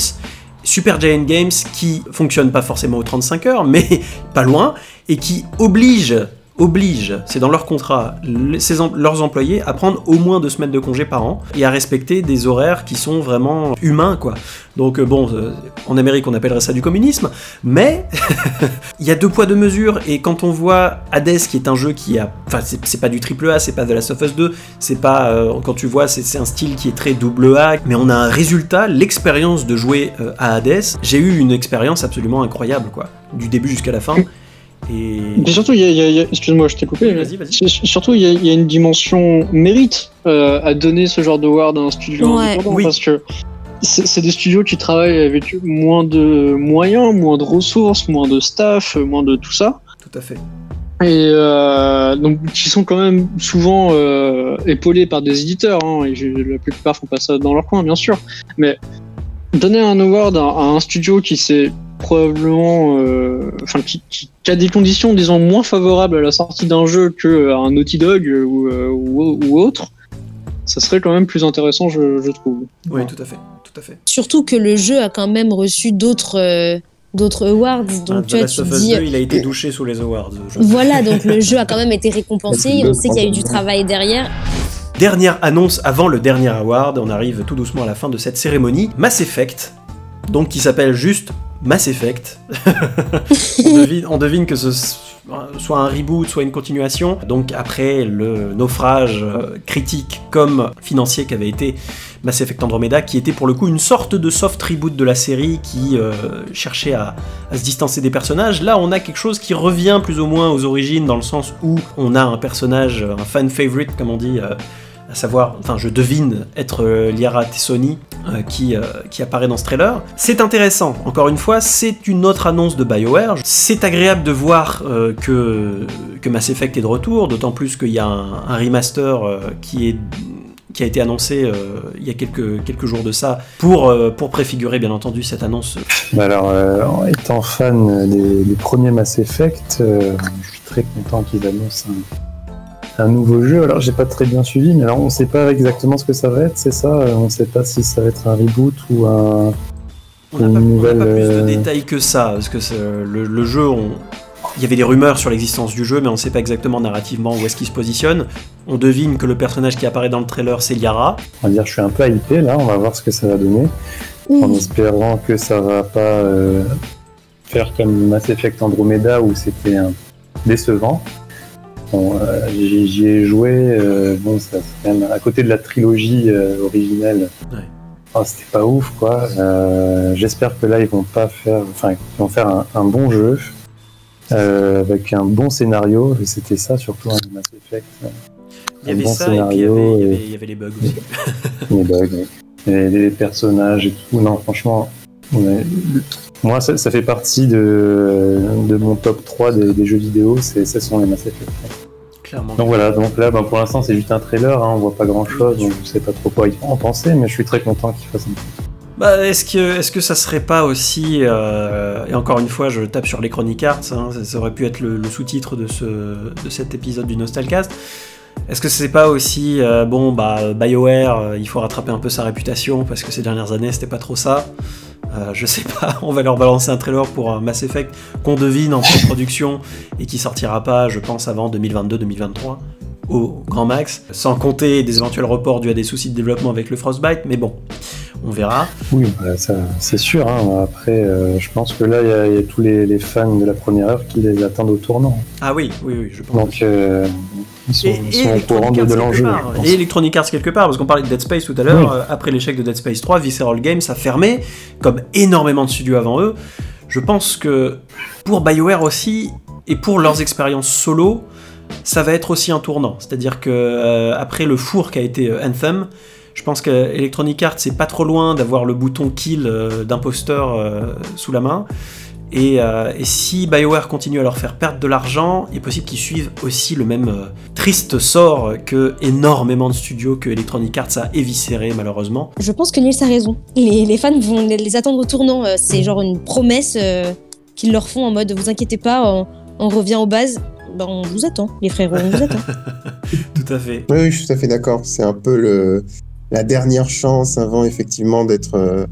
Speaker 1: Supergiant Games qui fonctionne pas forcément aux 35 heures, mais [laughs] pas loin, et qui oblige obligent, c'est dans leur contrat, leurs employés à prendre au moins deux semaines de congé par an et à respecter des horaires qui sont vraiment humains, quoi. Donc euh, bon, euh, en Amérique on appellerait ça du communisme, mais [laughs] il y a deux poids deux mesures et quand on voit Hades qui est un jeu qui a, enfin c'est pas du triple A, c'est pas de la Last of Us 2, c'est pas euh, quand tu vois c'est un style qui est très double A, mais on a un résultat, l'expérience de jouer à Hades, j'ai eu une expérience absolument incroyable quoi, du début jusqu'à la fin. Et
Speaker 4: Mais surtout, il y a, excuse-moi, je t'ai coupé.
Speaker 1: Vas-y, vas-y.
Speaker 4: Surtout, il y, a, il y a une dimension mérite euh, à donner ce genre de ward à un studio
Speaker 2: Ouais.
Speaker 4: indépendant
Speaker 1: Oui.
Speaker 4: parce que c'est c'est des studios qui travaillent avec moins de moyens, moins de ressources, moins de staff, moins de tout ça.
Speaker 1: tout à fait.
Speaker 4: Et euh, donc, qui sont quand même souvent euh, épaulés par des éditeurs, hein, et la plupart font pas ça dans leur coin, bien sûr. Mais donner un award à, à un studio qui s'est probablement, euh, enfin, qui, qui- qui a des conditions, disons, moins favorables à la sortie d'un jeu qu'à un Naughty Dog ou, euh, ou, ou autre, ça serait quand même plus intéressant, je, je trouve.
Speaker 1: Oui,
Speaker 4: Voilà.
Speaker 1: tout à fait, tout à fait.
Speaker 2: Surtout que le jeu a quand même reçu d'autres euh, d'autres awards.
Speaker 1: Ah,
Speaker 2: Donc
Speaker 1: The
Speaker 2: tu vois, tu dis.
Speaker 1: 2, il a été douché sous les awards.
Speaker 2: Voilà, donc le [laughs] jeu a quand même été récompensé. On sait qu'il y a eu du travail derrière.
Speaker 1: Dernière annonce avant le dernier award, on arrive tout doucement à la fin de cette cérémonie. Mass Effect, donc qui s'appelle juste Mass Effect. [laughs] on, devine, on devine que ce soit un reboot, soit une continuation. Donc après le naufrage euh, critique comme financier qu'avait été Mass Effect Andromeda, qui était pour le coup une sorte de soft reboot de la série qui euh, cherchait à, à se distancer des personnages. Là, on a quelque chose qui revient plus ou moins aux origines, dans le sens où on a un personnage, un fan favorite, comme on dit, euh, à savoir, enfin, je devine être euh, Liara Tessoni, euh, qui, euh, qui apparaît dans ce trailer. C'est intéressant, encore une fois, c'est une autre annonce de BioWare. C'est agréable de voir euh, que, que Mass Effect est de retour, d'autant plus qu'il y a un, remaster qui est qui a été annoncé il y a quelques, quelques jours de ça, pour, pour préfigurer bien entendu cette annonce.
Speaker 5: Bah alors, en étant fan des, premiers Mass Effect, je suis très content qu'ils annoncent un, un nouveau jeu. Alors, j'ai pas très bien suivi, mais alors on sait pas exactement ce que ça va être, c'est ça Euh, On sait pas si ça va être un reboot ou un.
Speaker 1: On n'a pas, on n'a
Speaker 5: nouvelle,
Speaker 1: pas plus de
Speaker 5: euh,
Speaker 1: détails que ça, parce que c'est- le, le jeu, on- il y avait des rumeurs sur l'existence du jeu, mais on ne sait pas exactement narrativement où est-ce qu'il se positionne. On devine que le personnage qui apparaît dans le trailer, c'est Liara.
Speaker 5: On va dire, je suis un peu hypé là, on va voir ce que ça va donner. En espérant que ça va pas euh, faire comme Mass Effect Andromeda où c'était un décevant. Bon, euh, j'y ai joué, euh, bon, ça, quand même à côté de la trilogie euh, originelle.
Speaker 1: Ouais.
Speaker 5: Ah, c'était pas ouf, quoi. J'espère que là, ils vont pas faire, enfin, ils vont faire un, un bon jeu avec un bon scénario. Et c'était ça surtout un Mass Effect.
Speaker 1: Il y avait
Speaker 5: bon
Speaker 1: ça, et puis il y, avait, il y
Speaker 5: et-
Speaker 1: avait- il y avait les bugs aussi. [laughs]
Speaker 5: les bugs, oui. Et les personnages et tout. Non, franchement, ouais. Moi, ça, ça fait partie de, de mon top 3 des, des jeux vidéo, c'est, ce sont les Mass Effect.
Speaker 1: Clairement.
Speaker 5: Donc voilà, donc là, ben, pour l'instant, c'est juste un trailer, hein, on voit pas grand chose, donc je sais pas trop quoi en penser, mais je suis très content qu'ils fassent un
Speaker 1: Bah, est-ce que, est-ce que ça serait pas aussi, euh, et encore une fois, je tape sur les Chronic Arts, hein, ça, aurait pu être le, le sous-titre de, ce, de cet épisode du Nostalcast. Est-ce que c'est pas aussi, euh, bon, bah, BioWare, euh, il faut rattraper un peu sa réputation parce que ces dernières années, c'était pas trop ça. Euh, je sais pas, [laughs] on va leur balancer un trailer pour un Mass Effect qu'on devine en pré-production et qui sortira pas, je pense, avant 2022-2023 au grand max, sans compter des éventuels reports dus à des soucis de développement avec le Frostbite, mais bon, on verra.
Speaker 5: Oui, bah, c'est sûr. hein. Après, euh, je pense que là, il y a- il y, a tous les, les fans de la première heure qui les attendent au tournant.
Speaker 1: Ah oui, oui, oui, je pense.
Speaker 5: Donc, euh, ils sont,
Speaker 1: et,
Speaker 5: ils sont au courant de, l'enjeu.
Speaker 1: Et Electronic Arts quelque part, parce qu'on parlait de Dead Space tout à l'heure,
Speaker 5: Oui.
Speaker 1: euh, après l'échec de Dead Space 3, Visceral Games a fermé, comme énormément de studios avant eux. Je pense que pour BioWare aussi, et pour leurs expériences solo, ça va être aussi un tournant. C'est-à-dire que euh, après le four qu'a été euh, Anthem, je pense que Electronic Arts c'est pas trop loin d'avoir le bouton kill euh, d'imposteur euh, sous la main. Et, euh, et si BioWare continue à leur faire perdre de l'argent, il est possible qu'ils suivent aussi le même euh, triste sort que énormément de studios que Electronic Arts a éviscéré malheureusement.
Speaker 2: Je pense que Nils a raison. Les, les fans vont les, attendre au tournant. C'est genre une promesse euh, qu'ils leur font en mode vous inquiétez pas, on, on revient aux bases. Ben, on vous attend, les frérots, on vous attend. [laughs]
Speaker 1: Tout à fait.
Speaker 3: Oui, oui, je suis tout à fait d'accord. C'est un peu le, la dernière chance avant effectivement d'être euh,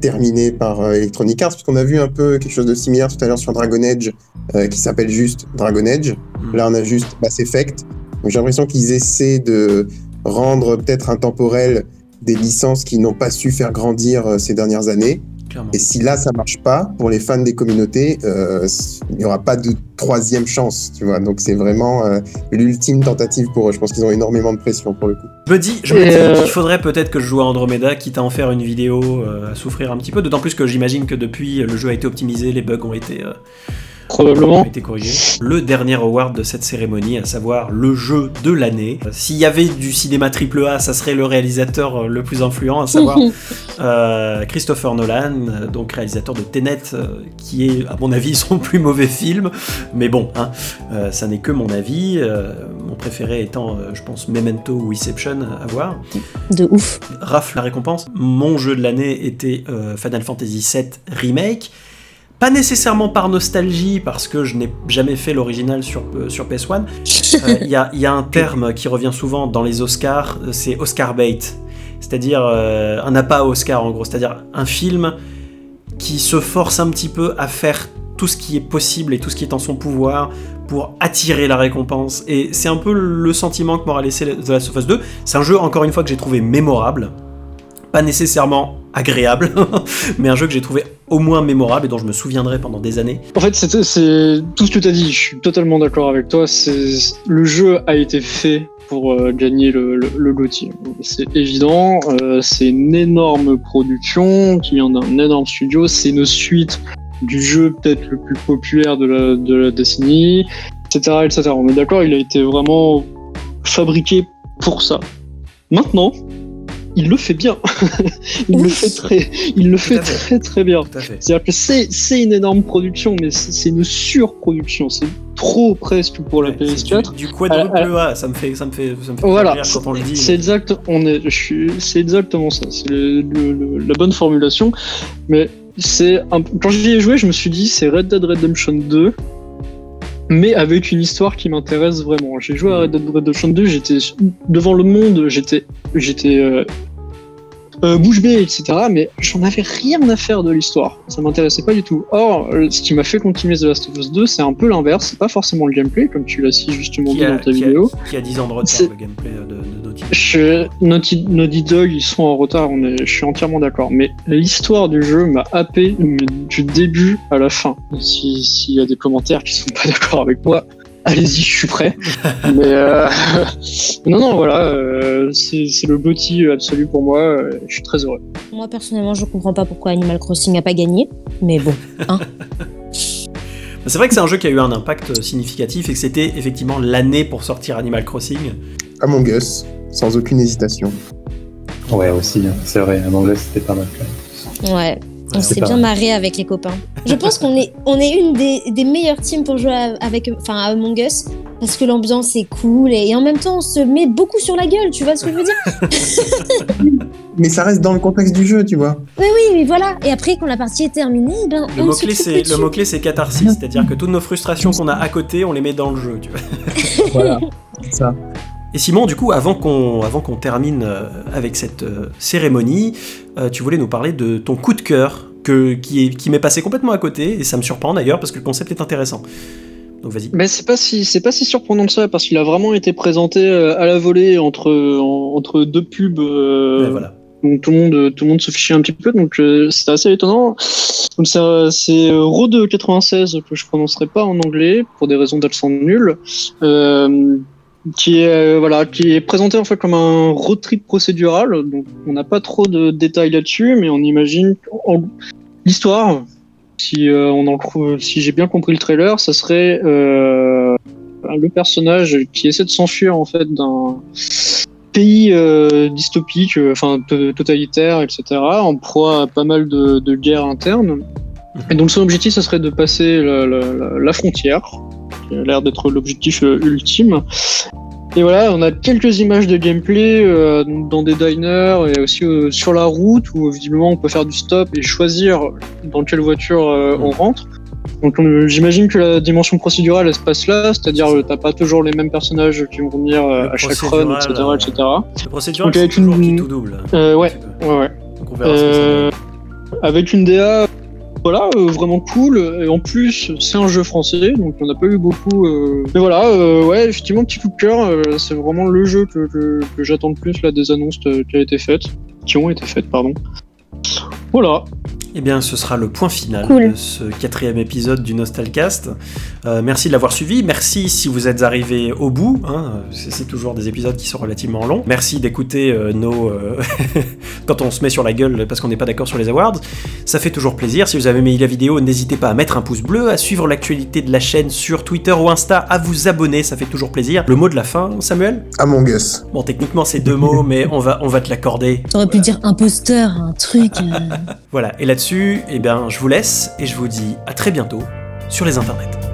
Speaker 3: terminé par euh, Electronic Arts, parce qu'on a vu un peu quelque chose de similaire tout à l'heure sur Dragon Age, euh, qui s'appelle juste Dragon Age.
Speaker 1: Mm.
Speaker 3: Là, on a juste Mass Effect. Donc, j'ai l'impression qu'ils essaient de rendre peut-être intemporel des licences qui n'ont pas su faire grandir euh, ces dernières années.
Speaker 1: Clairement.
Speaker 3: Et si là, ça marche pas, pour les fans des communautés, euh, il n'y aura pas de troisième chance, tu vois. Donc, c'est vraiment euh, l'ultime tentative pour eux. Je pense qu'ils ont énormément de pression pour le coup.
Speaker 1: Je me dis, je me dis
Speaker 4: euh,
Speaker 1: qu'il faudrait peut-être que je joue à Andromeda, quitte à en faire une vidéo, euh, à souffrir un petit peu. D'autant plus que j'imagine que depuis, le jeu a été optimisé, les bugs ont été, euh,
Speaker 4: Probablement.
Speaker 1: été. Le dernier award de cette cérémonie, à savoir le jeu de l'année. S'il y avait du cinéma AAA, ça serait le réalisateur euh, le plus influent, à savoir [laughs] euh, Christopher Nolan, euh, donc réalisateur de Tenet, qui est, à mon avis, [laughs] son plus mauvais film. Mais bon, hein, euh, ça n'est que mon avis. euh, mon préféré étant, je pense, Memento ou Inception à voir.
Speaker 2: De ouf.
Speaker 1: rafle la récompense. Mon jeu de l'année était Final Fantasy VII Remake. Pas nécessairement par nostalgie, parce que je n'ai jamais fait l'original sur, euh, sur PS1. [laughs] Euh, Il y, a, il y a un terme qui revient souvent dans les Oscars, euh, c'est Oscar bait. C'est-à-dire un appât Oscar en gros. C'est-à-dire un film qui se force un petit peu à faire tout ce qui est possible et tout ce qui est en son pouvoir pour attirer la récompense. Et c'est un peu le sentiment que m'aura laissé The Last of Us 2. C'est un jeu, encore une fois, que j'ai trouvé mémorable. Pas nécessairement agréable, [laughs] mais un jeu que j'ai trouvé au moins mémorable et dont je me souviendrai pendant des années.
Speaker 4: En fait, c'est tout ce que tu as dit. Je suis totalement d'accord avec toi. Le jeu a été fait pour euh, gagner le, le, GOTY. C'est évident. Euh, c'est une énorme production qui vient d'un énorme studio. C'est une suite du jeu peut-être le plus populaire de la, de la décennie, etc., etc. On est d'accord. Il a été vraiment fabriqué pour ça. Maintenant, il le fait bien. [laughs] il le fait très, il le fait très très bien. C'est-à-dire que c'est, c'est une énorme production, mais c'est, c'est une surproduction. C'est trop presque pour la
Speaker 1: Ouais, c'est
Speaker 4: PS4.
Speaker 1: Du, du quadruple A, ça me fait, ça me fait, ça me fait
Speaker 4: Voilà,
Speaker 1: quand on le dit.
Speaker 4: C'est exact, on est, je suis, c'est exactement ça. C'est le- le- le- la bonne formulation. Mais c'est un- quand j'y ai joué, je me suis dit c'est Red Dead Redemption 2, mais avec une histoire qui m'intéresse vraiment. J'ai joué à Red Dead Redemption 2, j'étais devant le monde, j'étais, j'étais euh, euh, bouche bée, etc. Mais j'en avais rien à faire de l'histoire. Ça m'intéressait pas du tout. Or, euh, ce qui m'a fait continuer The Last of Us 2, c'est un peu l'inverse. C'est pas forcément le gameplay, comme tu l'as si justement
Speaker 1: qui
Speaker 4: dit
Speaker 1: a,
Speaker 4: dans ta
Speaker 1: qui a-
Speaker 4: vidéo.
Speaker 1: qui a 10 ans de retard, le gameplay de, de Naughty Dog.
Speaker 4: Je, Naughty, Naughty Dog, ils sont en retard, on est, je suis entièrement d'accord. Mais l'histoire du jeu m'a happé mais du début à la fin. Si- S'il y a des commentaires qui sont pas d'accord avec moi, allez-y, je suis prêt. [laughs] mais euh, [laughs] non, non, voilà, euh, c'est le Gotti absolu pour moi. euh, Je suis très heureux.
Speaker 2: Moi, personnellement, je comprends pas pourquoi Animal Crossing a pas gagné. Mais bon. [laughs]
Speaker 1: C'est vrai que c'est un jeu qui a eu un impact significatif et que c'était effectivement l'année pour sortir Animal Crossing.
Speaker 3: Among Us, sans aucune hésitation.
Speaker 5: Ouais, aussi, hein. c'est vrai, Among Us, c'était pas mal quand même.
Speaker 2: Ouais. On s'est bien marré avec les copains. Je pense qu'on est, on est une des, des meilleures teams pour jouer à- avec, enfin, à Among Us. Parce que l'ambiance est cool et, et en même temps on se met beaucoup sur la gueule, tu vois ce que je veux dire? [laughs]
Speaker 3: Mais ça reste dans le contexte du jeu, tu vois.
Speaker 2: Oui, mais voilà. Et après, quand la partie est terminée, ben,
Speaker 1: Le
Speaker 2: on
Speaker 1: mot
Speaker 2: se
Speaker 1: clé
Speaker 2: fout
Speaker 1: c'est le mot clé c'est catharsis, c'est-à-dire que toutes nos frustrations qu'on a à côté, on les met dans le jeu. Tu vois.
Speaker 3: Voilà, c'est [laughs] ça.
Speaker 1: Et Simon, du coup, avant qu'on avant qu'on termine euh, avec cette euh, cérémonie, euh, tu voulais nous parler de ton coup de cœur que qui est qui m'est passé complètement à côté et ça me surprend d'ailleurs parce que le concept est intéressant. Donc vas-y.
Speaker 4: Mais c'est pas si c'est pas si surprenant que ça parce qu'il a vraiment été présenté à la volée entre en- entre deux pubs. euh,
Speaker 1: Ouais, voilà.
Speaker 4: Donc tout le monde, tout le monde se fichait un petit peu, donc euh, c'était assez étonnant. Donc ça- c'est Rode 96 que je prononcerai pas en anglais pour des raisons d'accent nul, euh, qui est euh, voilà, qui est présenté en fait comme un road trip procédural. Donc on n'a pas trop de détails là-dessus, mais on imagine l'histoire. Si euh, on en si j'ai bien compris le trailer, ça serait euh, le personnage qui essaie de s'enfuir en fait d'un pays euh, dystopique, enfin to- totalitaire, etc., en proie à pas mal de, de guerres internes. Et donc son objectif, ça serait de passer la, la- la- la frontière, qui a l'air d'être l'objectif euh, ultime. Et voilà, on a quelques images de gameplay euh, dans des diners et aussi euh, sur la route où visiblement on peut faire du stop et choisir dans quelle voiture euh, on rentre. Donc j'imagine que la dimension procédurale elle se passe là, c'est-à-dire t'as pas toujours les mêmes personnages qui vont venir à chaque run, etc., etc.
Speaker 1: Le procédural, c'est toujours
Speaker 4: une-
Speaker 1: qui tout double.
Speaker 4: Ouais, ouais, ouais.
Speaker 1: Donc on verra ce que ça donne.
Speaker 4: avec une DA voilà euh, vraiment cool. Et en plus c'est un jeu français donc on n'a pas eu beaucoup euh, mais voilà euh, ouais effectivement petit coup de cœur c'est vraiment le jeu que, j'attends le plus là des annonces qui été faites qui ont été faites pardon. Voilà
Speaker 1: Eh bien, ce sera le point final
Speaker 2: Cool.
Speaker 1: de ce quatrième épisode du Nostalcast. Euh, merci de l'avoir suivi. Merci si vous êtes arrivé au bout. hein. C'est c'est toujours des épisodes qui sont relativement longs. Merci d'écouter euh, nos. euh, [laughs] quand on se met sur la gueule parce qu'on n'est pas d'accord sur les awards. Ça fait toujours plaisir. Si vous avez aimé la vidéo, n'hésitez pas à mettre un pouce bleu, à suivre l'actualité de la chaîne sur Twitter ou Insta, à vous abonner. Ça fait toujours plaisir. Le mot de la fin, Samuel?
Speaker 3: Among Us.
Speaker 1: Bon, techniquement, c'est deux mots, [laughs] mais on va, on va te l'accorder.
Speaker 2: T'aurais pu dire imposteur, un truc. euh. [laughs]
Speaker 1: Voilà, et eh bien, je vous laisse et je vous dis à très bientôt sur les internets.